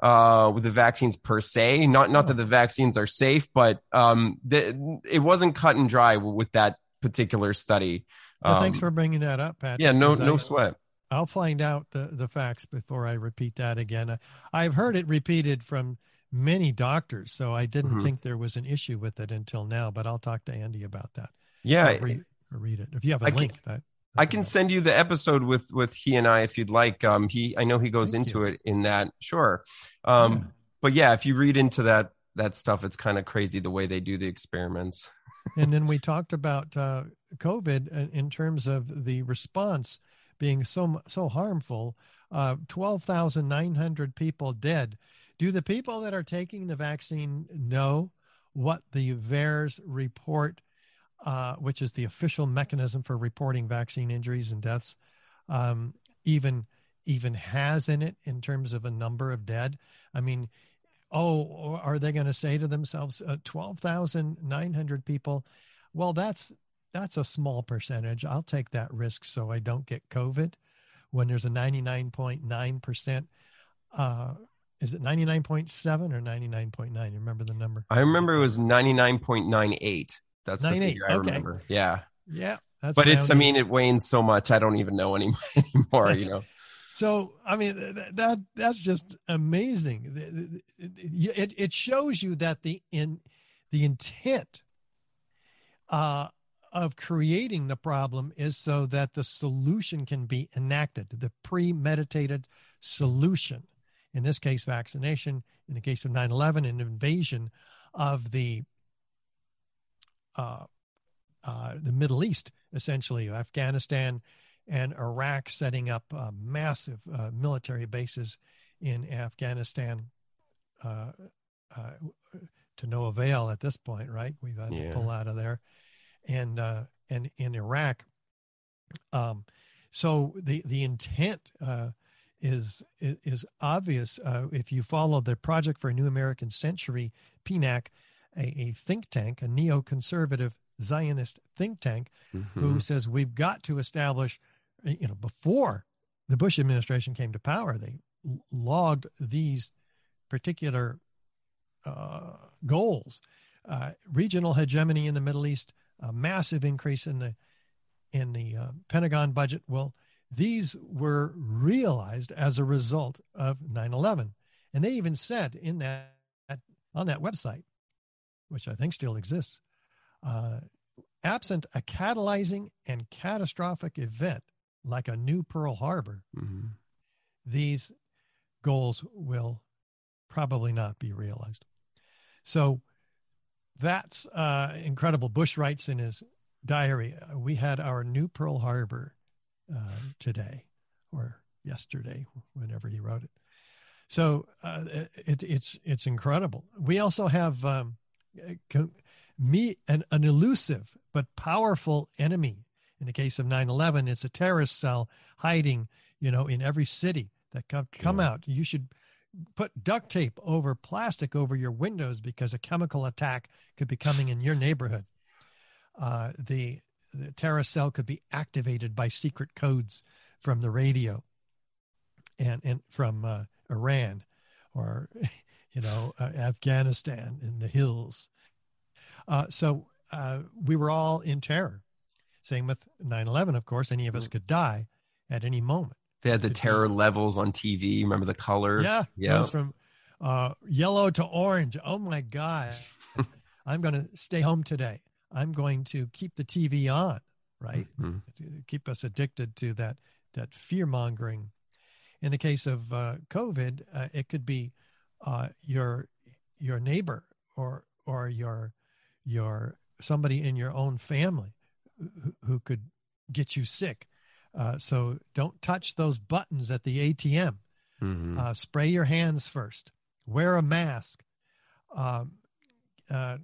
uh, with the vaccines per se. Not not that the vaccines are safe, but um, the, it wasn't cut and dry with that particular study. Well, um, thanks for bringing that up, Pat. Yeah, no no I, sweat. I'll find out the, the facts before I repeat that again. I've heard it repeated from many doctors, so I didn't mm-hmm. think there was an issue with it until now. But I'll talk to Andy about that. Yeah, read, read, it if you have a I link. That I can send you the episode with with he and I if you'd like. Um, he I know he goes Thank into you. it in that. Sure. Um, Yeah. but yeah, if you read into that that stuff, it's kind of crazy the way they do the experiments. and then we talked about uh, COVID in- in terms of the response being so so harmful. Uh, Twelve thousand nine hundred people dead. Do the people that are taking the vaccine know what the VAERS report, uh, which is the official mechanism for reporting vaccine injuries and deaths, um, even even has in it in terms of a number of dead. I mean, oh, are they going to say to themselves uh, twelve thousand nine hundred people? Well, that's that's a small percentage. I'll take that risk so I don't get COVID. When there's a ninety nine point nine percent uh, is it 99.7 or 99.9 You remember the number i remember it was 99.98 that's Nine, the figure eight. I okay. remember. Yeah. Yeah. but it's, I mean, it wanes so much. I don't even know anymore, you know? so, I mean, that, that, that's just amazing. It, it shows you that the, in the intent, uh, of creating the problem is so that the solution can be enacted, the premeditated solution. In this case, vaccination. In the case of 9 11, an invasion of the uh, uh, the Middle East, essentially Afghanistan and Iraq, setting up uh, massive uh, military bases in Afghanistan uh, uh, to no avail at this point. Right, we've had Yeah. to pull out of there, and uh, and in Iraq. Um, so the the intent uh, is is, obvious uh, if you follow the Project for a New American Century (PNAC), a, a think tank, a neoconservative Zionist think tank who Mhm. says we've got to establish, you know, before the Bush administration came to power, they l- logged these particular uh, goals: uh, regional hegemony in the Middle East, a massive increase in the in the uh, Pentagon budget. Well, these were realized as a result of 9/11, and they even said in that on that website, which I think still exists, uh, absent a catalyzing and catastrophic event like a new Pearl Harbor, Mhm. these goals will probably not be realized. So that's uh, incredible. Bush writes in his diary, uh, we had our new Pearl Harbor uh, today or yesterday, whenever he wrote it. So uh, it, it's it's incredible. We also have um, co- me an, an elusive but powerful enemy. In the case of 9/11, it's a terrorist cell hiding, you know, in every city that come come Yeah. out. You should put duct tape over plastic over your windows because a chemical attack could be coming in your neighborhood. Uh, the the terrorist cell could be activated by secret codes from the radio and and from uh, Iran or you know uh, Afghanistan in the hills. Uh, so uh, we were all in terror. Same with 9/11, of course. Any of us could die at any moment. They had the Could be- terror levels on TV. Remember the colors? Yeah, yeah. goes from uh, yellow to orange. Oh my God! I'm going to stay home today. I'm going to keep the TV on. Right Mhm. keep us addicted to that that fear mongering. In the case of uh, COVID, uh, it could be uh, your your neighbor or or your your somebody in your own family who, who could get you sick. Uh, so don't touch those buttons at the ATM. Mhm. Uh, spray your hands first. Wear a mask. Um, uh,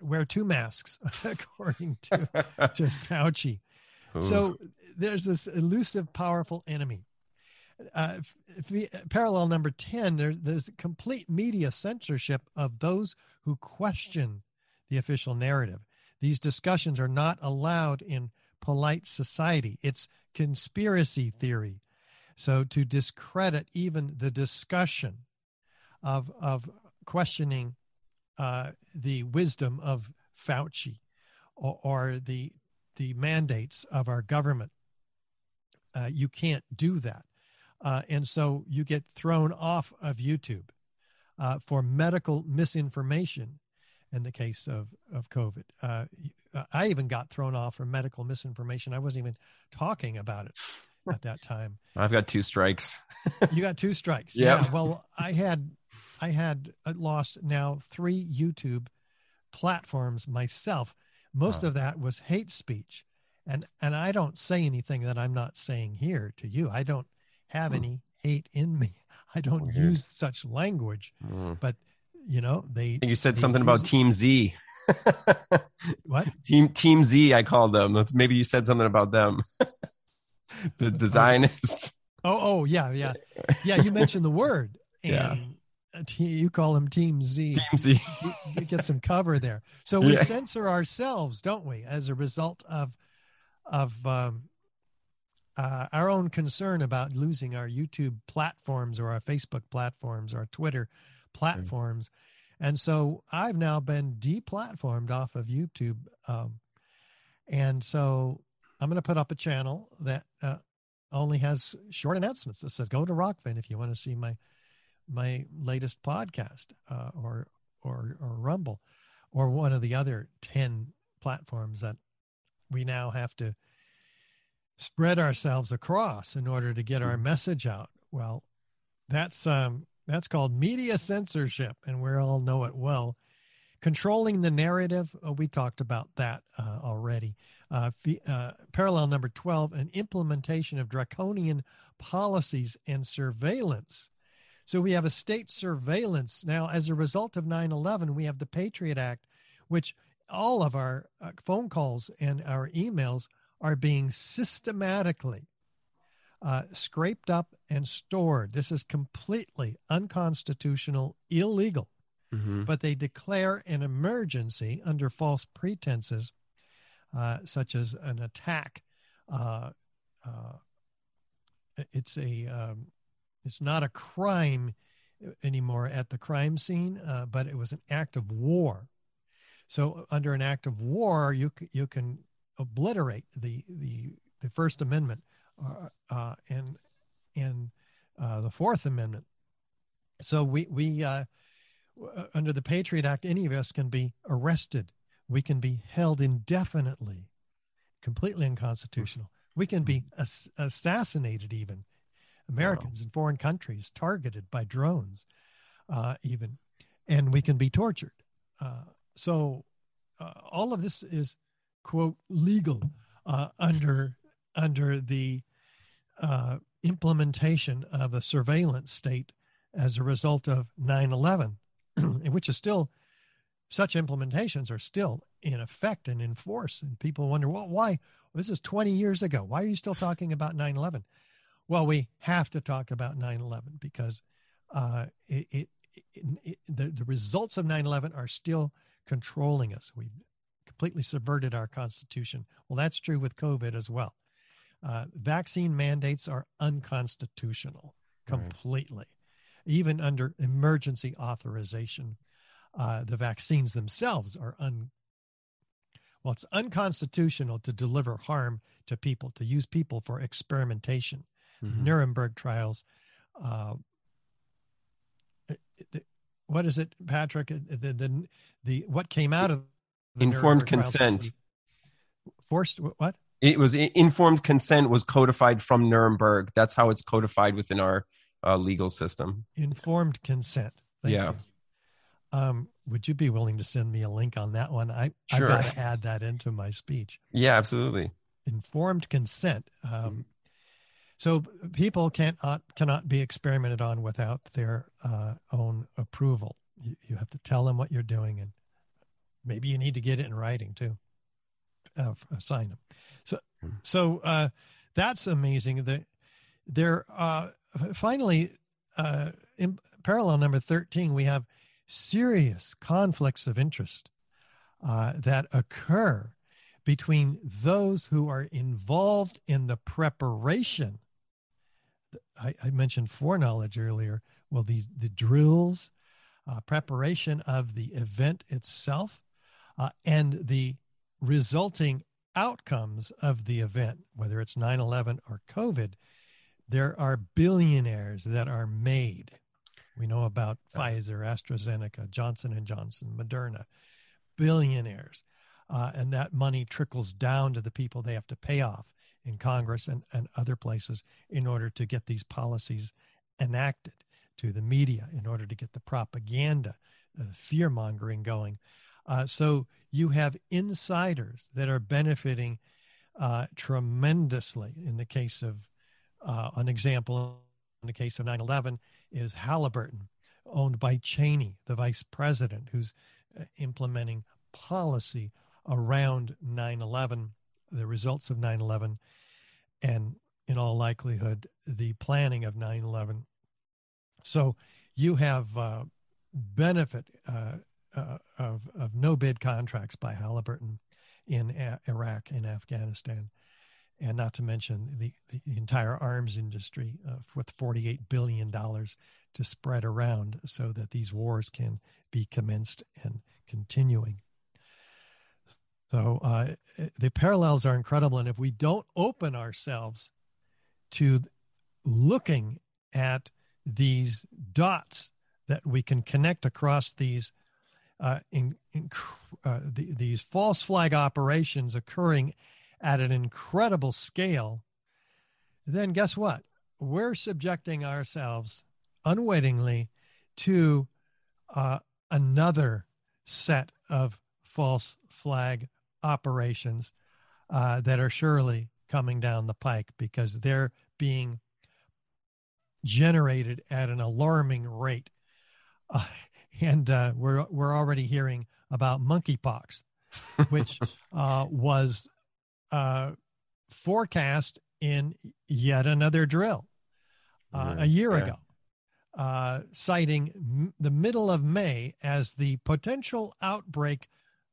wear two masks, according to to Fauci. Ooh. So there's this elusive, powerful enemy. Uh, f- f- parallel number 10, there, there's complete media censorship of those who question the official narrative. These discussions are not allowed in polite society. It's conspiracy theory. So to discredit even the discussion of, of questioning uh, the wisdom of Fauci or, or the the mandates of our government. Uh, you can't do that, uh, and so you get thrown off of YouTube uh, for medical misinformation. In the case of of COVID, uh, uh, I even got thrown off for medical misinformation. I wasn't even talking about it at that time. I've got two strikes. you got two strikes. Yep. Yeah. Well, I had I had uh, lost now three YouTube platforms myself. Most Wow. of that was hate speech. And and I don't say anything that I'm not saying here to you. I don't have Hmm. any hate in me. I don't Weird. use such language. Mm. You know, they you said they something about use- Team Z. what? Team Team Z, I called them. That's- Maybe you said something about them. the the Zionists. Oh, oh, yeah, yeah, yeah. You mentioned the word, and Yeah. uh, you call them Team Z. Team Z. Get some cover there. So we Yeah. censor ourselves, don't we, as a result of of um, uh, our own concern about losing our YouTube platforms or our Facebook platforms or our Twitter platforms. And so I've now been deplatformed off of YouTube. Um, and so I'm going to put up a channel that uh, only has short announcements that says go to Rokfin if you want to see my my latest podcast uh, or or or Rumble or one of the other 10 platforms that we now have to spread ourselves across in order to get our message out. Well, that's um that's called media censorship and we all know it well. Controlling the narrative, uh, we talked about that uh, already. Uh, fe- uh, parallel number 12, an implementation of draconian policies and surveillance. So we have a state surveillance. Now, as a result of 9 11, we have the Patriot Act, which all of our uh, phone calls and our emails are being systematically uh, scraped up and stored. This is completely unconstitutional, illegal, Mhm. but they declare an emergency under false pretenses, uh, such as an attack. Uh, uh, it's a um, it's not a crime anymore at the crime scene, uh, but it was an act of war. So under an act of war, you you can obliterate the the the First Amendment uh, uh, and and uh, the Fourth Amendment. So we we uh, under the Patriot Act, any of us can be arrested. We can be held indefinitely, completely unconstitutional. We can be ass- assassinated even. Americans in foreign countries targeted by drones, uh, even, and we can be tortured. Uh, so uh, all of this is quote legal uh, under under the uh, implementation of a surveillance state as a result of 9-11 which is still such implementations are still in effect and in force and people wonder well why? This is 20 years ago. Why are you still talking about 9-11 well we have to talk about 9-11 because uh, it, it, it- the, the results of 9-11 are still controlling us. We completely subverted our constitution. Well that's true with covid as well. Uh, vaccine mandates are unconstitutional Right. completely even under emergency authorization. Uh, the vaccines themselves are un well it's unconstitutional to deliver harm to people to use people for experimentation. Mhm. nuremberg trials uh, what is it patrick? The the, the what came out of Informed Nuremberg trials was consent. forced what It was informed consent was codified from Nuremberg. That's how it's codified within our uh, legal system. informed consent Thank Yeah. you. um would you be willing to send me a link on that one i Sure. i've got to add that into my speech Yeah, absolutely. informed consent. Um, so people can't not, cannot be experimented on without their uh, own approval. You, you have to tell them what you're doing, and maybe you need to get it in writing too. Uh, sign them. So, Hmm. so uh, that's amazing. That there, uh, finally, uh, in parallel number thirteen, we have serious conflicts of interest uh, that occur between those who are involved in the preparation. I, I mentioned foreknowledge earlier. Well, the, the drills, uh, preparation of the event itself, uh, and the resulting outcomes of the event, whether it's 9 11 or COVID, there are billionaires that are made. We know about Pfizer, AstraZeneca, Johnson and Johnson, Moderna, billionaires uh, and that money trickles down to the people they have to pay off in Congress and, and other places in order to get these policies enacted to the media in order to get the propaganda, the fear mongering going. Uh, so you have insiders that are benefiting uh, tremendously. In the case of uh, an example, in the case of 9 11, is Halliburton, owned by Cheney, the vice president, who's uh, implementing policy around 9 11, the results of 9 11, and in all likelihood, the planning of 9 11. So you have uh, benefit uh, of, of no bid contracts by Halliburton in a- Iraq and Afghanistan, and not to mention the, the entire arms industry uh, with $48 billion to spread around so that these wars can be commenced and continuing. So uh, the parallels are incredible. And if we don't open ourselves to looking at these dots that we can connect across these uh, in, in, uh, the, these false flag operations occurring at an incredible scale, then guess what? We're subjecting ourselves unwittingly to uh, another set of false flag operations uh, that are surely coming down the pike because they're being generated at an alarming rate. Uh, and uh, we're we're already hearing about monkeypox, which uh, was uh, forecast in yet another drill uh, a year yeah. ago, uh, citing m- the middle of May as the potential outbreak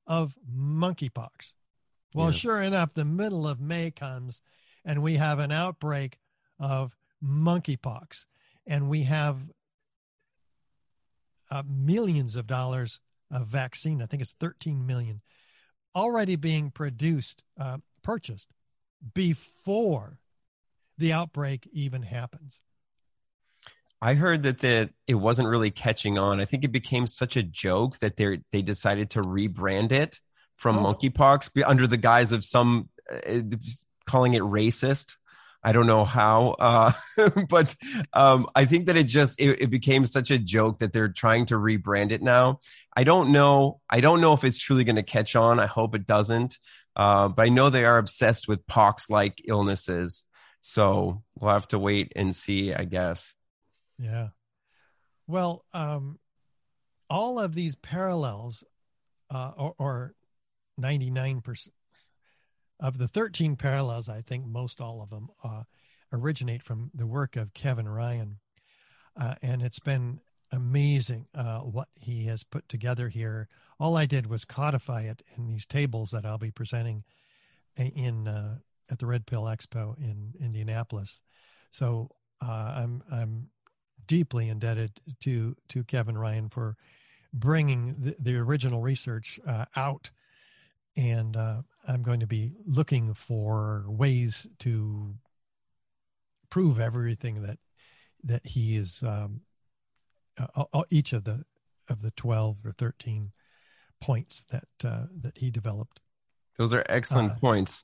of monkeypox. Well, yeah. sure enough, the middle of May comes and we have an outbreak of monkeypox. And we have uh, millions of dollars of vaccine. I think it's 13 million already being produced, uh, purchased before the outbreak even happens. I heard that the it wasn't really catching on. I think it became such a joke that they they decided to rebrand it from oh. monkeypox under the guise of some uh, calling it racist. I don't know how, uh, but um, I think that it just it, it, became such a joke that they're trying to rebrand it now. I don't know. I don't know if it's truly going to catch on. I hope it doesn't. Uh, but I know they are obsessed with pox-like illnesses, so we'll have to wait and see. I guess. Yeah. Well, um, all of these parallels, uh, or, or 99% of the 13 parallels, I think most all of them uh, originate from the work of Kevin Ryan. Uh, and it's been amazing uh, what he has put together here. All I did was codify it in these tables that I'll be presenting in uh, at the Red Pill Expo in Indianapolis. So uh, I'm I'm deeply indebted to to Kevin Ryan for bringing the, the original research uh, out, and I'm going to be looking for ways to prove everything that that he is um, uh, each of the of the twelve or thirteen points that uh, that he developed. Those are excellent uh, points.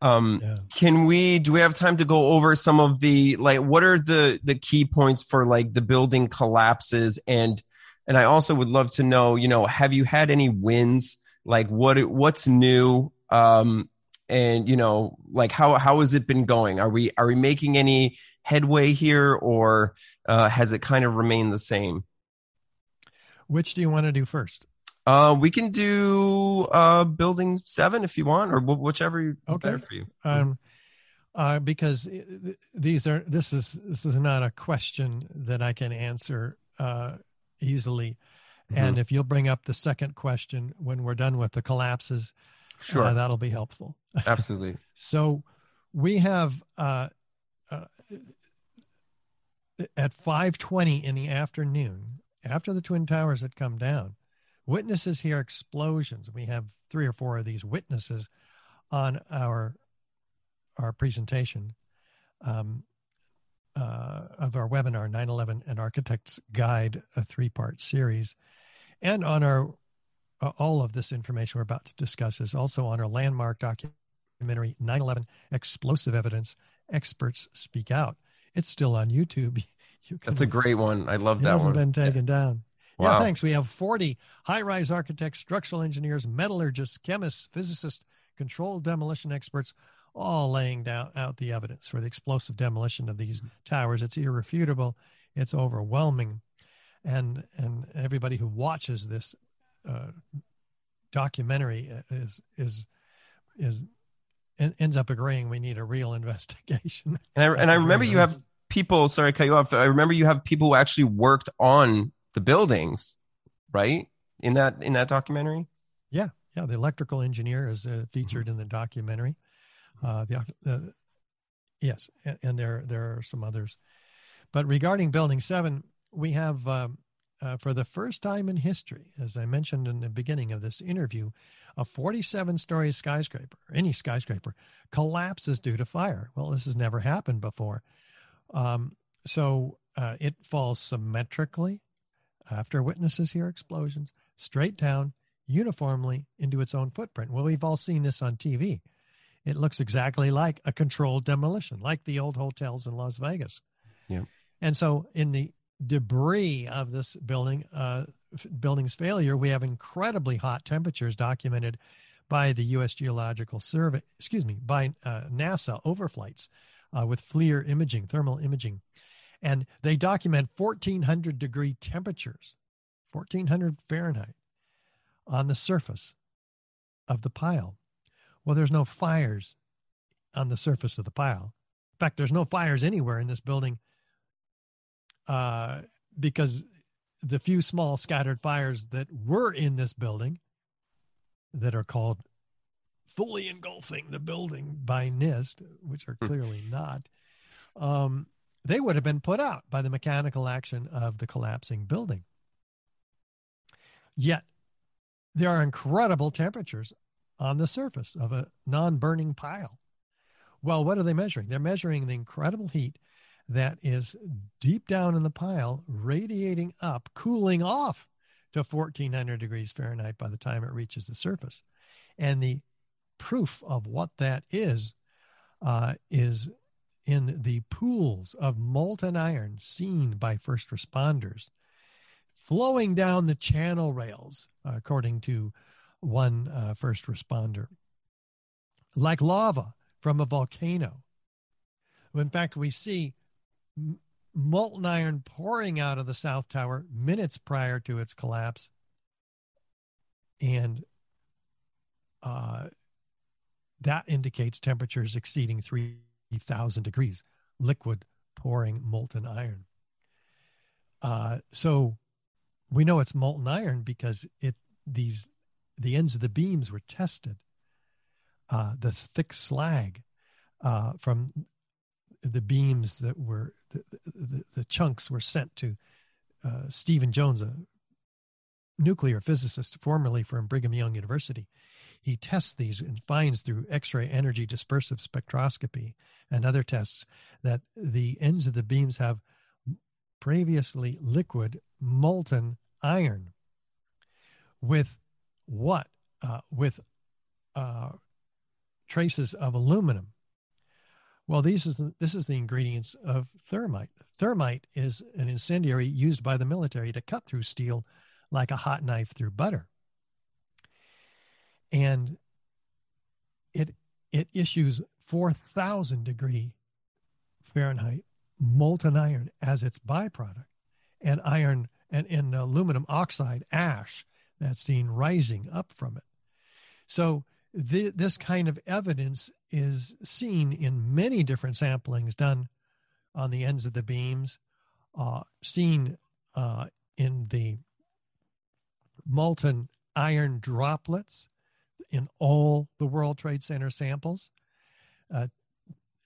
Um, yeah. Can we? Do we have time to go over some of the like? What are the the key points for like the building collapses and and I also would love to know. You know, have you had any wins? Like what what's new? Um, and you know, like how how has it been going? Are we are we making any headway here, or uh, has it kind of remained the same? Which do you want to do first? Uh, we can do uh, building seven if you want, or whichever is okay. better for you. Um, uh, because these are this is this is not a question that I can answer uh, easily. Mm-hmm. And if you'll bring up the second question when we're done with the collapses, sure, uh, that'll be helpful. Absolutely. so we have uh, uh, at five twenty in the afternoon, after the twin towers had come down, Witnesses hear explosions. We have three or four of these witnesses on our our presentation um, uh, of our webinar 9/11 an Architect's Guide, a three-part series, and on our Uh, all of this information we're about to discuss is also on our landmark documentary 9/11 Explosive Evidence Experts Speak Out. It's still on YouTube. You can, That's a great one. I love that one. it that hasn't one. been taken yeah. down. Wow. Yeah, thanks. We have 40 high-rise architects, structural engineers, metallurgists, chemists, physicists, controlled demolition experts, all laying down out the evidence for the explosive demolition of these towers. It's irrefutable. It's overwhelming, and and everybody who watches this uh, documentary is is is ends up agreeing we need a real investigation. And I and I remember you have people. Sorry, cut you off. I remember you have people who actually worked on the buildings, right? In that in that documentary. Yeah, yeah. The electrical engineer is uh, featured mm-hmm. in the documentary. Uh, the, uh, yes, and, and, there there are some others. But regarding Building Seven, we have um, uh, for the first time in history, as I mentioned in the beginning of this interview, a 47 story skyscraper, any skyscraper, collapses due to fire. Well, this has never happened before. Um, so uh, it falls symmetrically after witnesses hear explosions, straight down, uniformly into its own footprint. Well, we've all seen this on TV. It looks exactly like a controlled demolition, like the old hotels in Las Vegas. Yeah. And so, in the debris of this building uh, building's failure, we have incredibly hot temperatures documented by the U.S. Geological Survey. Excuse me, by uh, NASA overflights uh, with FLIR imaging, thermal imaging, and they document 1,400 degree temperatures, 1,400 Fahrenheit, on the surface of the pile. Well, there's no fires on the surface of the pile. In fact, there's no fires anywhere in this building uh, because the few small scattered fires that were in this building that are called fully engulfing the building by NIST, which are hmm. clearly not, um, they would have been put out by the mechanical action of the collapsing building. Yet, there are incredible temperatures on the surface of a non burning pile. Well, what are they measuring? They're measuring the incredible heat that is deep down in the pile, radiating up, cooling off to 1400 degrees Fahrenheit by the time it reaches the surface. And the proof of what that is uh, is in the pools of molten iron seen by first responders flowing down the channel rails, according to one uh, first responder, like lava from a volcano. In fact, we see molten iron pouring out of the South Tower minutes prior to its collapse. And uh, that indicates temperatures exceeding 3,000 degrees, liquid pouring molten iron. Uh, so we know it's molten iron because it these the ends of the beams were tested. Uh, the thick slag uh, from the beams that were the, the, the chunks were sent to uh, Stephen Jones, a nuclear physicist formerly from Brigham Young University. He tests these and finds through X ray energy dispersive spectroscopy and other tests that the ends of the beams have previously liquid molten iron with what? Uh, with uh, traces of aluminum. Well, these is this is the ingredients of thermite. Thermite is an incendiary used by the military to cut through steel like a hot knife through butter. And it it issues 4000 degree Fahrenheit molten iron as its byproduct and iron and, and uh, aluminum oxide ash that's seen rising up from it. So this kind of evidence is seen in many different samplings done on the ends of the beams, uh, seen uh, in the molten iron droplets in all the World Trade Center samples, uh,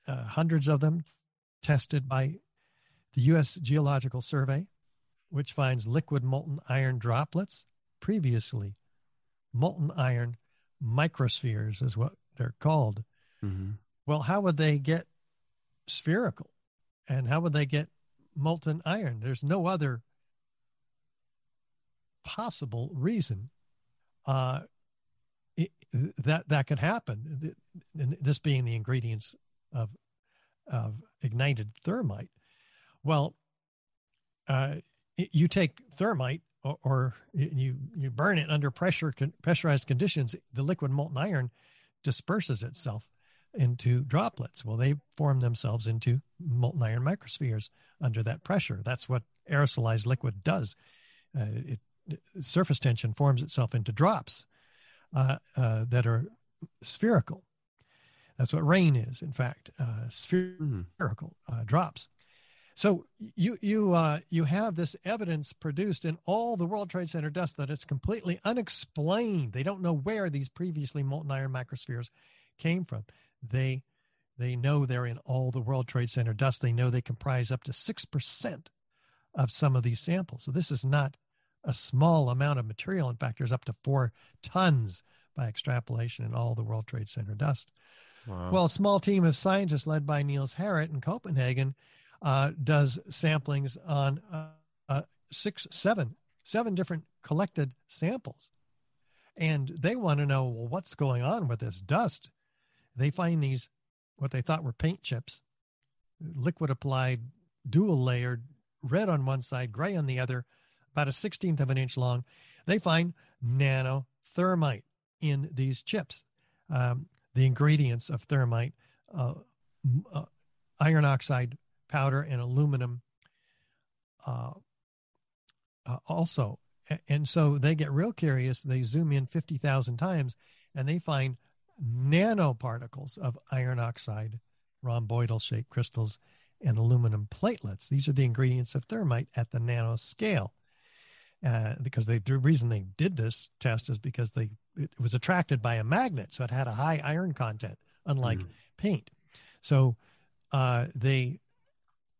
uh hundreds of them tested by the U.S. Geological Survey, which finds liquid molten iron droplets previously molten iron microspheres is what they're called. Mm-hmm. Well, how would they get spherical? And how would they get molten iron? There's no other possible reason uh, it, that that could happen. This being the ingredients of of ignited thermite. Well, uh, you take thermite or, or, you you burn it under pressure pressurized conditions. The liquid molten iron disperses itself into droplets. Well, they form themselves into molten iron microspheres under that pressure. That's what aerosolized liquid does. Uh, it, it, surface tension forms itself into drops uh, uh, that are spherical. That's what rain is, in fact, uh, hmm. spherical mm. drops. So you you uh, you have this evidence produced in all the World Trade Center dust that it's completely unexplained. They don't know where these previously molten iron microspheres came from. They they know they're in all the World Trade Center dust. They know they comprise up to six percent of some of these samples. So this is not a small amount of material. In fact, there's up to four tons by extrapolation in all the World Trade Center dust. Wow. Well, a small team of scientists led by Niels Harrit in Copenhagen uh, does samplings on uh, uh, six, seven, seven different collected samples. And they want to know, well, what's going on with this dust? They find these, what they thought were paint chips, liquid applied, dual layered, red on one side, gray on the other, about a 16th of an inch long. They find nanothermite in these chips. Um, the ingredients of thermite, uh, uh, iron oxide powder and aluminum uh, uh, also. And so they get real curious. They zoom in 50,000 times and they find nanoparticles of iron oxide, rhomboidal shaped crystals, and aluminum platelets. These are the ingredients of thermite at the nanoscale. Uh, because they, the reason they did this test is because they it was attracted by a magnet, so it had a high iron content, unlike mm. paint. So uh, they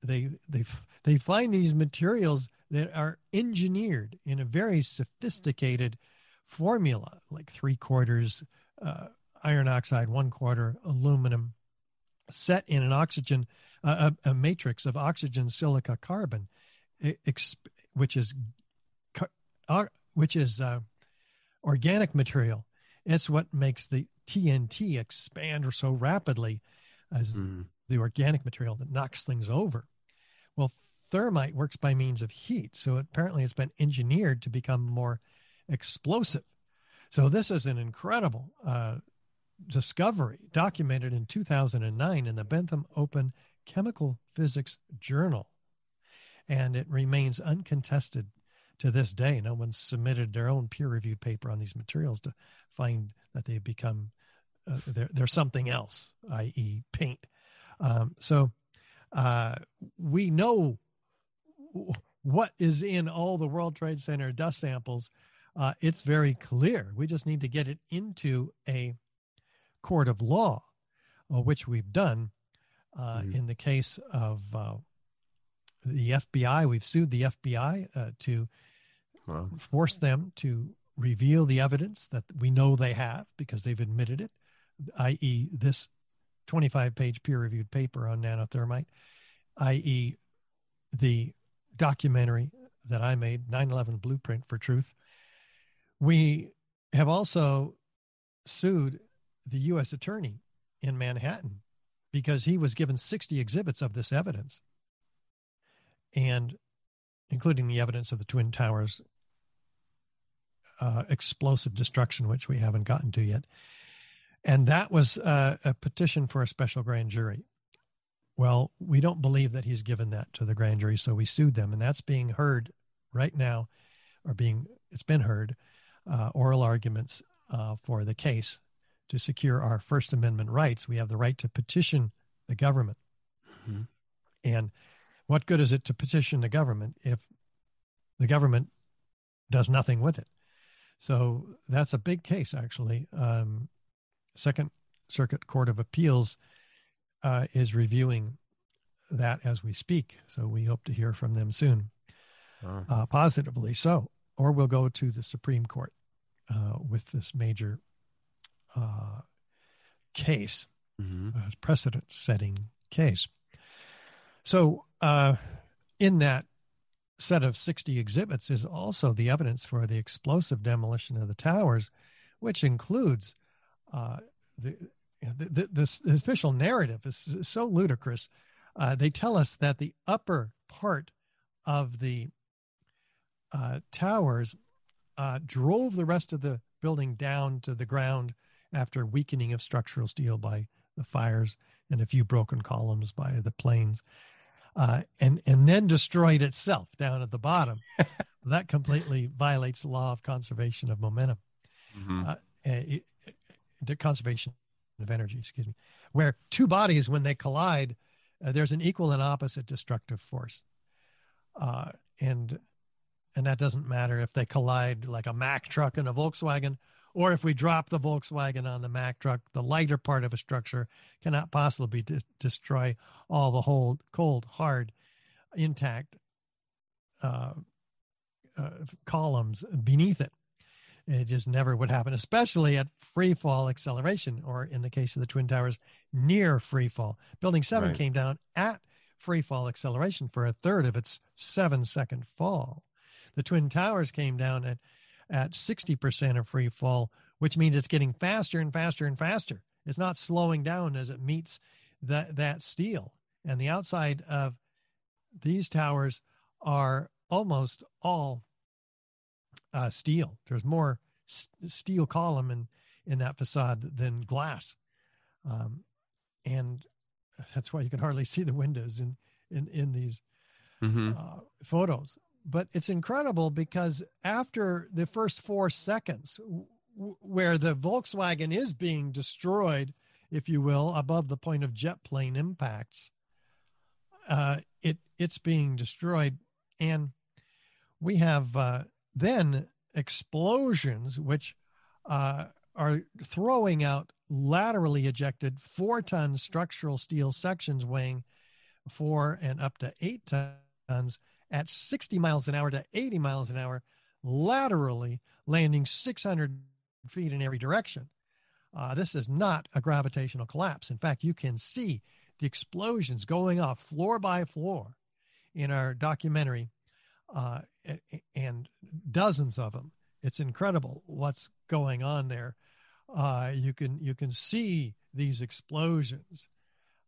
they they they find these materials that are engineered in a very sophisticated formula, like three quarters uh, iron oxide, one quarter aluminum, set in an oxygen uh, a, a, matrix of oxygen, silica, carbon, which is which is uh, organic material. It's what makes the TNT expand so rapidly as mm the organic material that knocks things over. Well, thermite works by means of heat. So apparently it's been engineered to become more explosive. So this is an incredible uh, discovery documented in 2009 in the Bentham Open Chemical Physics Journal. And it remains uncontested to this day. No one's submitted their own peer reviewed paper on these materials to find that they've become, uh, they're, something else, i.e., paint. Um, so uh, we know what is in all the World Trade Center dust samples. Uh, it's very clear. We just need to get it into a court of law, uh, which we've done uh, mm-hmm. in the case of uh, the FBI. We've sued the FBI uh, to wow. force them to reveal the evidence that we know they have because they've admitted it, i.e., this 25 page peer reviewed paper on nanothermite, i.e., the documentary that I made, 9 11 Blueprint for Truth. We have also sued the U.S. attorney in Manhattan because he was given 60 exhibits of this evidence, and including the evidence of the Twin Towers uh, explosive destruction, which we haven't gotten to yet and that was uh, a petition for a special grand jury. Well, we don't believe that he's given that to the grand jury, so we sued them, and that's being heard right now, or being it's been heard, uh, oral arguments uh, for the case to secure our First Amendment rights. We have the right to petition the government, mm-hmm. and what good is it to petition the government if the government does nothing with it? So that's a big case, actually. Um, Second Circuit Court of Appeals uh, is reviewing that as we speak. So we hope to hear from them soon, uh, positively so. Or we'll go to the Supreme Court uh, with this major uh, case, mm-hmm. Uh, precedent setting case. So, uh, in that set of 60 exhibits is also the evidence for the explosive demolition of the towers, which includes uh, the, the, the, official narrative is so ludicrous. Uh, they tell us that the upper part of the uh, towers uh, drove the rest of the building down to the ground after weakening of structural steel by the fires and a few broken columns by the planes uh, and and then destroyed itself down at the bottom. that completely violates the law of conservation of momentum, mm-hmm. uh, it, conservation of energy. Excuse me, where two bodies when they collide, uh, there's an equal and opposite destructive force, uh, and and that doesn't matter if they collide like a Mack truck and a Volkswagen, or if we drop the Volkswagen on the Mack truck, the lighter part of a structure cannot possibly de- destroy all the whole cold, hard, intact uh, uh, columns beneath it. It just never would happen, especially at free fall acceleration, or in the case of the Twin Towers, near free fall. Building 7 right. came down at free fall acceleration for a third of its seven second fall. The Twin Towers came down at at 60% of free fall, which means it's getting faster and faster and faster. It's not slowing down as it meets that, that steel. And the outside of these towers are almost all uh, steel. There's more st- steel column in, in that facade than glass. Um, and that's why you can hardly see the windows in, in, in these mm-hmm. uh, photos but it's incredible because after the first four seconds w- where the volkswagen is being destroyed if you will above the point of jet plane impacts uh, it it's being destroyed and we have uh, then explosions which uh, are throwing out laterally ejected four ton structural steel sections weighing four and up to eight tons at 60 miles an hour to 80 miles an hour, laterally landing 600 feet in every direction. Uh, this is not a gravitational collapse. In fact, you can see the explosions going off floor by floor in our documentary, uh, and dozens of them. It's incredible what's going on there. Uh, you can you can see these explosions,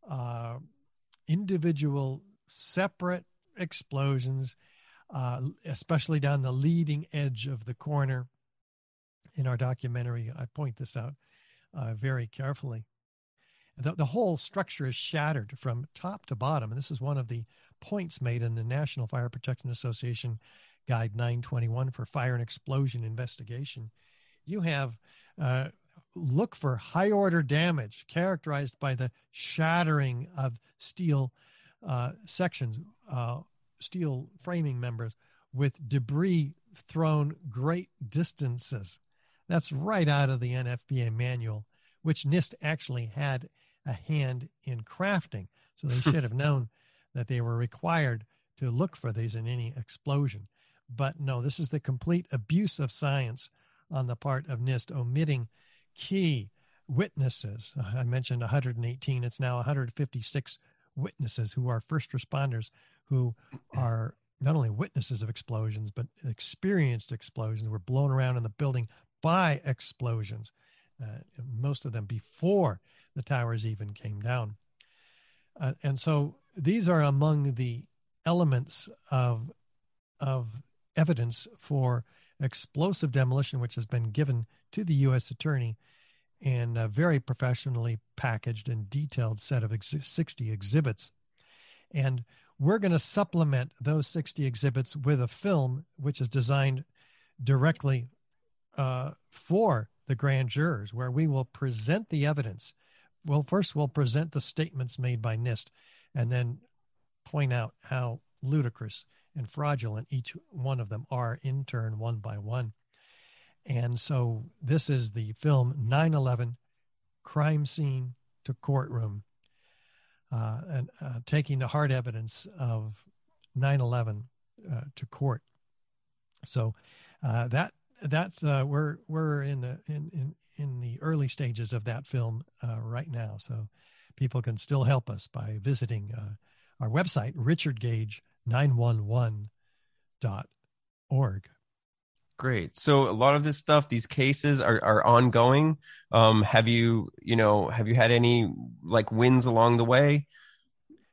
uh, individual, separate explosions, uh, especially down the leading edge of the corner. In our documentary, I point this out uh, very carefully. The, the whole structure is shattered from top to bottom. And this is one of the points made in the National Fire Protection Association Guide 921 for Fire and Explosion Investigation. You have uh, look for high order damage characterized by the shattering of steel uh, sections, uh, steel framing members with debris thrown great distances. That's right out of the NFPA manual, which NIST actually had a hand in crafting. So they should have known that they were required to look for these in any explosion. But no, this is the complete abuse of science on the part of NIST, omitting key witnesses. I mentioned 118, it's now 156 witnesses who are first responders who are not only witnesses of explosions but experienced explosions were blown around in the building by explosions uh, most of them before the towers even came down uh, and so these are among the elements of of evidence for explosive demolition which has been given to the U.S. attorney and a very professionally packaged and detailed set of ex- 60 exhibits. And we're going to supplement those 60 exhibits with a film which is designed directly uh, for the grand jurors, where we will present the evidence. Well, first, we'll present the statements made by NIST and then point out how ludicrous and fraudulent each one of them are in turn, one by one. And so this is the film 9 11 Crime Scene to Courtroom, uh, and uh, taking the hard evidence of 9 11 uh, to court. So uh, that that's uh, we're we're in the in, in in the early stages of that film uh, right now. So people can still help us by visiting our website, Richard Gage 911 Great. So a lot of this stuff, these cases are, are ongoing. Um, have you, you know, have you had any like wins along the way?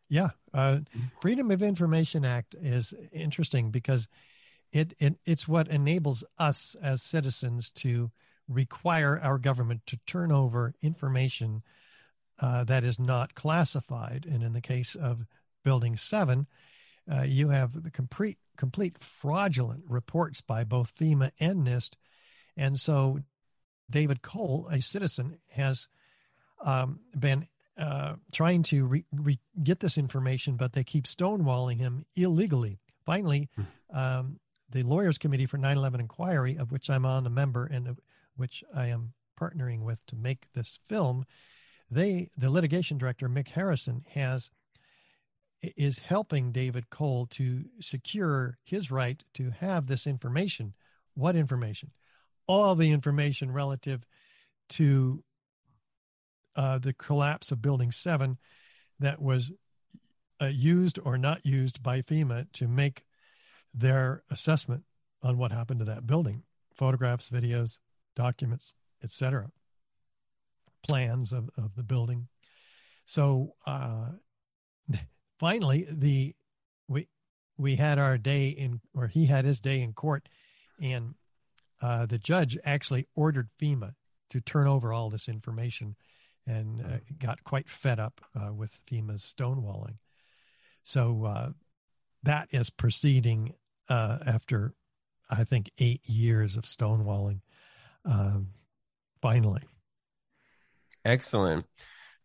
Yeah. Uh, Freedom of Information Act is interesting because it, it it's what enables us as citizens to require our government to turn over information uh, that is not classified. And in the case of Building 7, uh, you have the complete complete fraudulent reports by both FEMA and NIST, and so David Cole, a citizen, has um, been uh, trying to re- re- get this information, but they keep stonewalling him illegally. Finally, hmm. um, the Lawyers Committee for 9 11 Inquiry, of which I'm on a member and which I am partnering with to make this film, they, the litigation director, Mick Harrison, has is helping David Cole to secure his right to have this information. What information? All the information relative to uh, the collapse of Building 7 that was uh, used or not used by FEMA to make their assessment on what happened to that building photographs, videos, documents, etc., plans of, of the building. So, uh, finally, the we we had our day in, or he had his day in court, and uh, the judge actually ordered FEMA to turn over all this information, and uh, got quite fed up uh, with FEMA's stonewalling. So uh, that is proceeding uh, after, I think, eight years of stonewalling. Um, finally, excellent.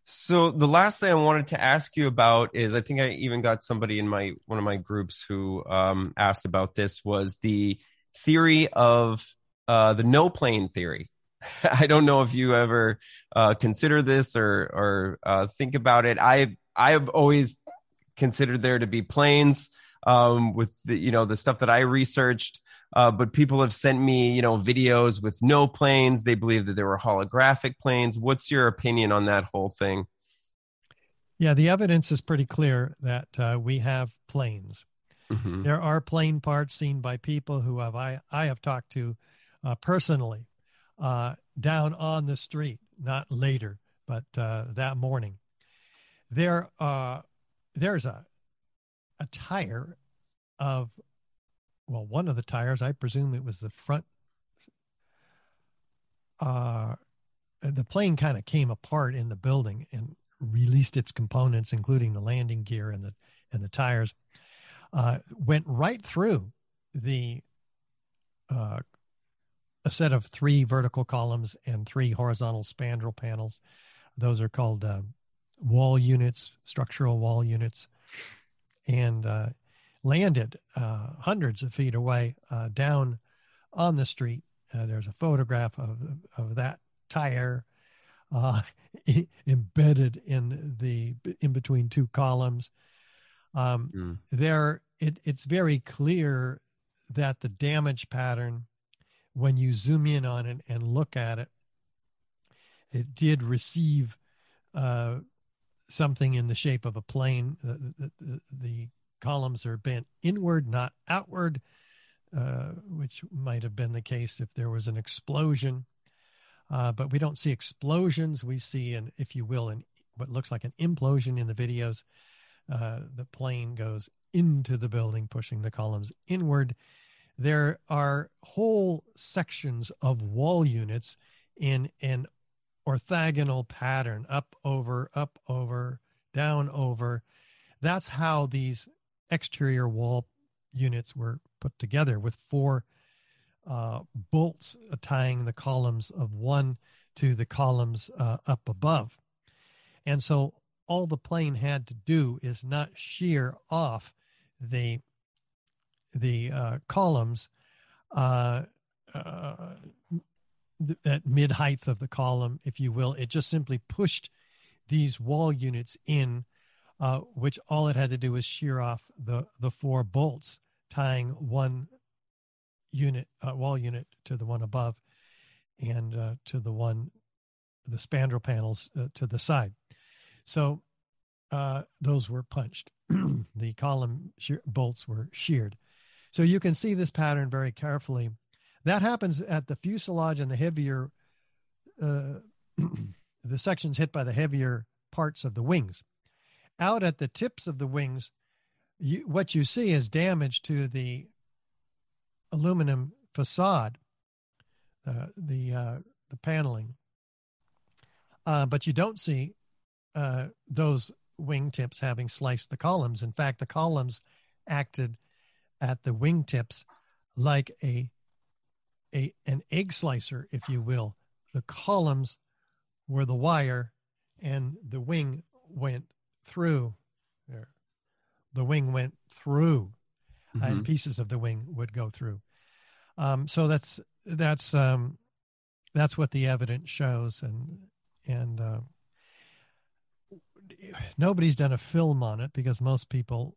So the last thing I wanted to ask you about is I think I even got somebody in my one of my groups who um, asked about this was the theory of uh, the no plane theory. I don't know if you ever uh, consider this or or uh, think about it. I I have always considered there to be planes um, with the, you know the stuff that I researched. Uh, but people have sent me, you know, videos with no planes. They believe that there were holographic planes. What's your opinion on that whole thing? Yeah, the evidence is pretty clear that uh, we have planes. Mm-hmm. There are plane parts seen by people who have I I have talked to uh, personally uh, down on the street, not later, but uh, that morning. There, uh, there's a a tire of well, one of the tires, I presume it was the front. Uh, the plane kind of came apart in the building and released its components, including the landing gear and the and the tires. Uh, went right through the uh, a set of three vertical columns and three horizontal spandrel panels. Those are called uh, wall units, structural wall units, and uh, landed uh, hundreds of feet away uh, down on the street. Uh, there's a photograph of of that tire uh, embedded in the in between two columns. Um, mm. There, it, it's very clear that the damage pattern, when you zoom in on it and look at it, it did receive uh, something in the shape of a plane. The, the, the, the columns are bent inward, not outward, uh, which might have been the case if there was an explosion. Uh, but we don't see explosions. We see an, if you will, an what looks like an implosion in the videos. Uh, the plane goes into the building, pushing the columns inward. There are whole sections of wall units in an orthogonal pattern up, over, up, over, down, over. That's how these exterior wall units were put together with four uh, bolts tying the columns of one to the columns uh, up above. And so all the plane had to do is not shear off the the uh, columns uh, uh, at mid height of the column, if you will. It just simply pushed these wall units in uh, which all it had to do was shear off the the four bolts tying one unit uh, wall unit to the one above and uh, to the one the spandrel panels uh, to the side so uh, those were punched the column shear, bolts were sheared So you can see this pattern very carefully. That happens at the fuselage and the heavier, uh, the sections hit by the heavier parts of the wings. Out at the tips of the wings, you, what you see is damage to the aluminum facade, uh, the uh, the paneling, uh, but you don't see uh, those wingtips having sliced the columns. In fact, the columns acted at the wingtips like a a an egg slicer, if you will. The columns were the wire, and the wing went through there. The wing went through, mm-hmm. and pieces of the wing would go through. Um, so that's that's um, that's what the evidence shows, and and uh, nobody's done a film on it because most people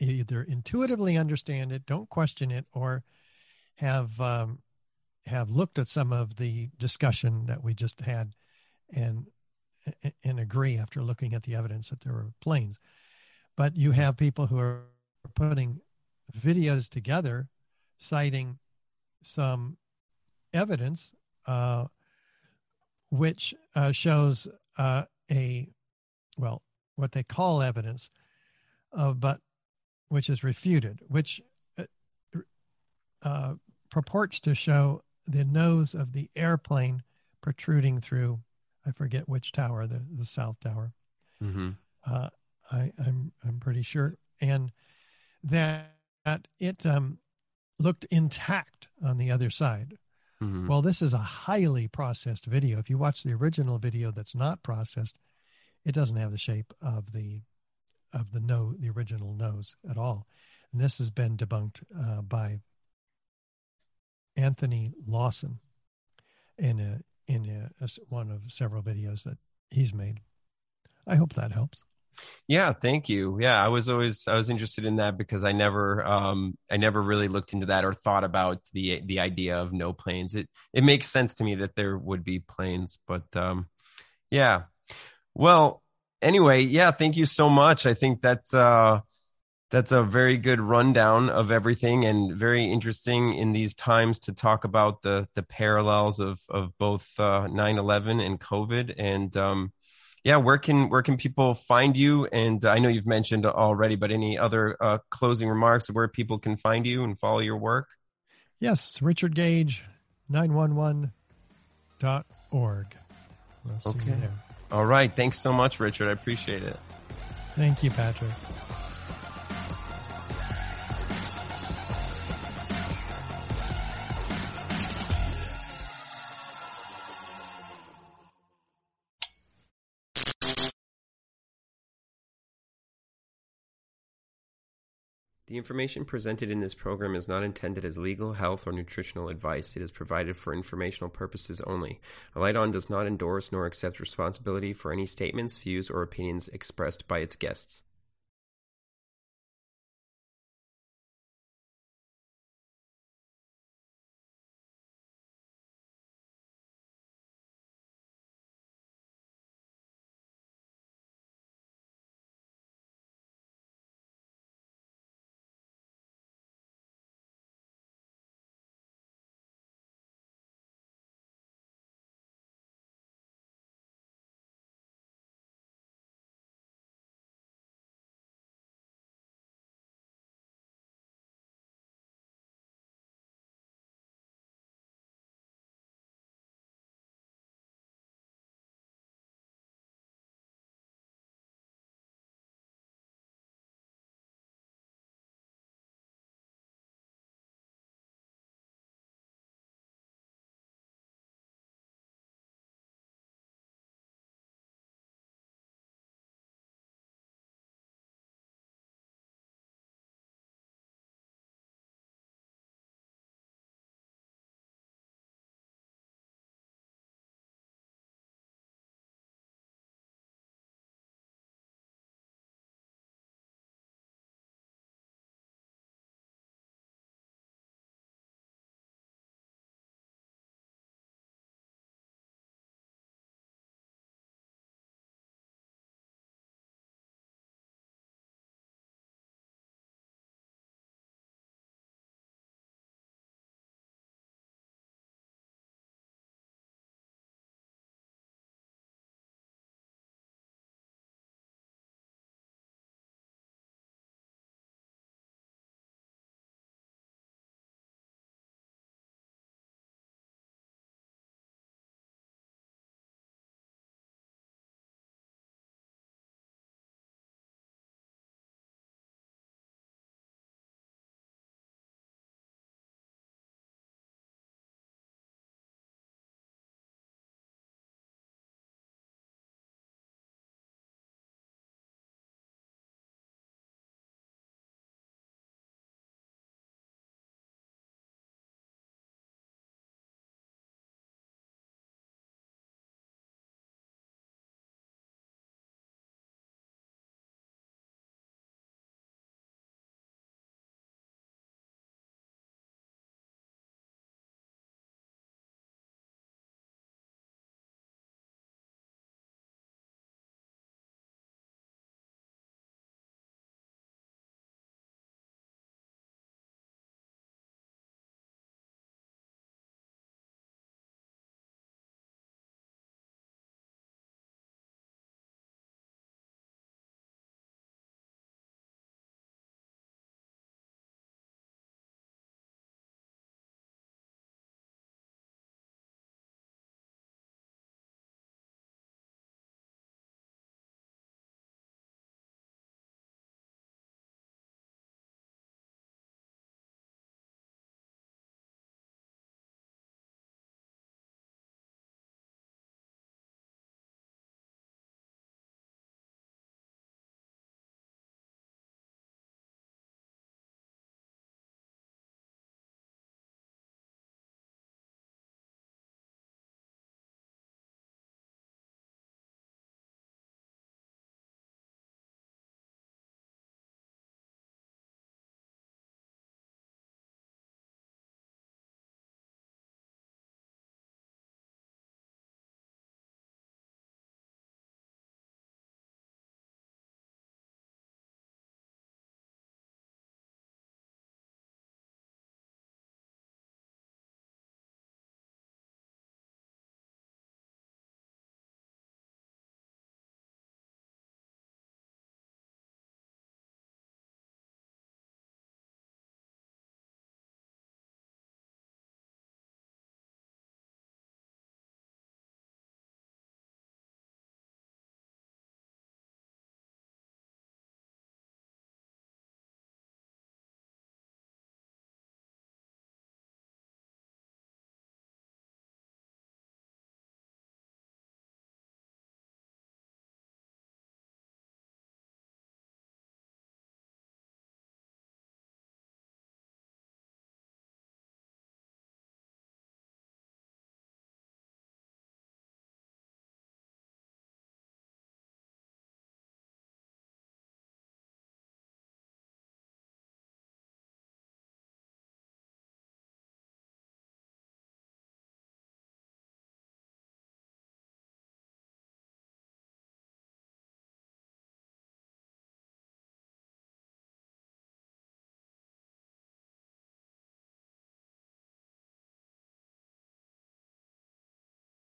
either intuitively understand it, don't question it, or have um, have looked at some of the discussion that we just had and and agree after looking at the evidence that there were planes. But you have people who are putting videos together citing some evidence uh, which uh, shows uh, a well what they call evidence of but which is refuted which uh, uh, purports to show the nose of the airplane protruding through i forget which tower the, the south tower mm-hmm. uh, I, I'm I'm pretty sure, and that, that it um, looked intact on the other side. Mm-hmm. Well, this is a highly processed video. If you watch the original video that's not processed, it doesn't have the shape of the of the nose, the original nose at all. And this has been debunked uh, by Anthony Lawson in a, in a, one of several videos that he's made. I hope that helps. Yeah, thank you. Yeah, I was always I was interested in that because I never um I never really looked into that or thought about the the idea of no planes. It it makes sense to me that there would be planes, but um yeah. Well, anyway, yeah, thank you so much. I think that uh that's a very good rundown of everything and very interesting in these times to talk about the the parallels of of both uh 9/11 and COVID and um yeah, where can where can people find you? And I know you've mentioned already, but any other uh, closing remarks of where people can find you and follow your work? Yes, Richard Gage, 911.org. We'll okay. All right. Thanks so much, Richard. I appreciate it. Thank you, Patrick. The information presented in this program is not intended as legal, health, or nutritional advice. It is provided for informational purposes only. Alighton does not endorse nor accept responsibility for any statements, views, or opinions expressed by its guests.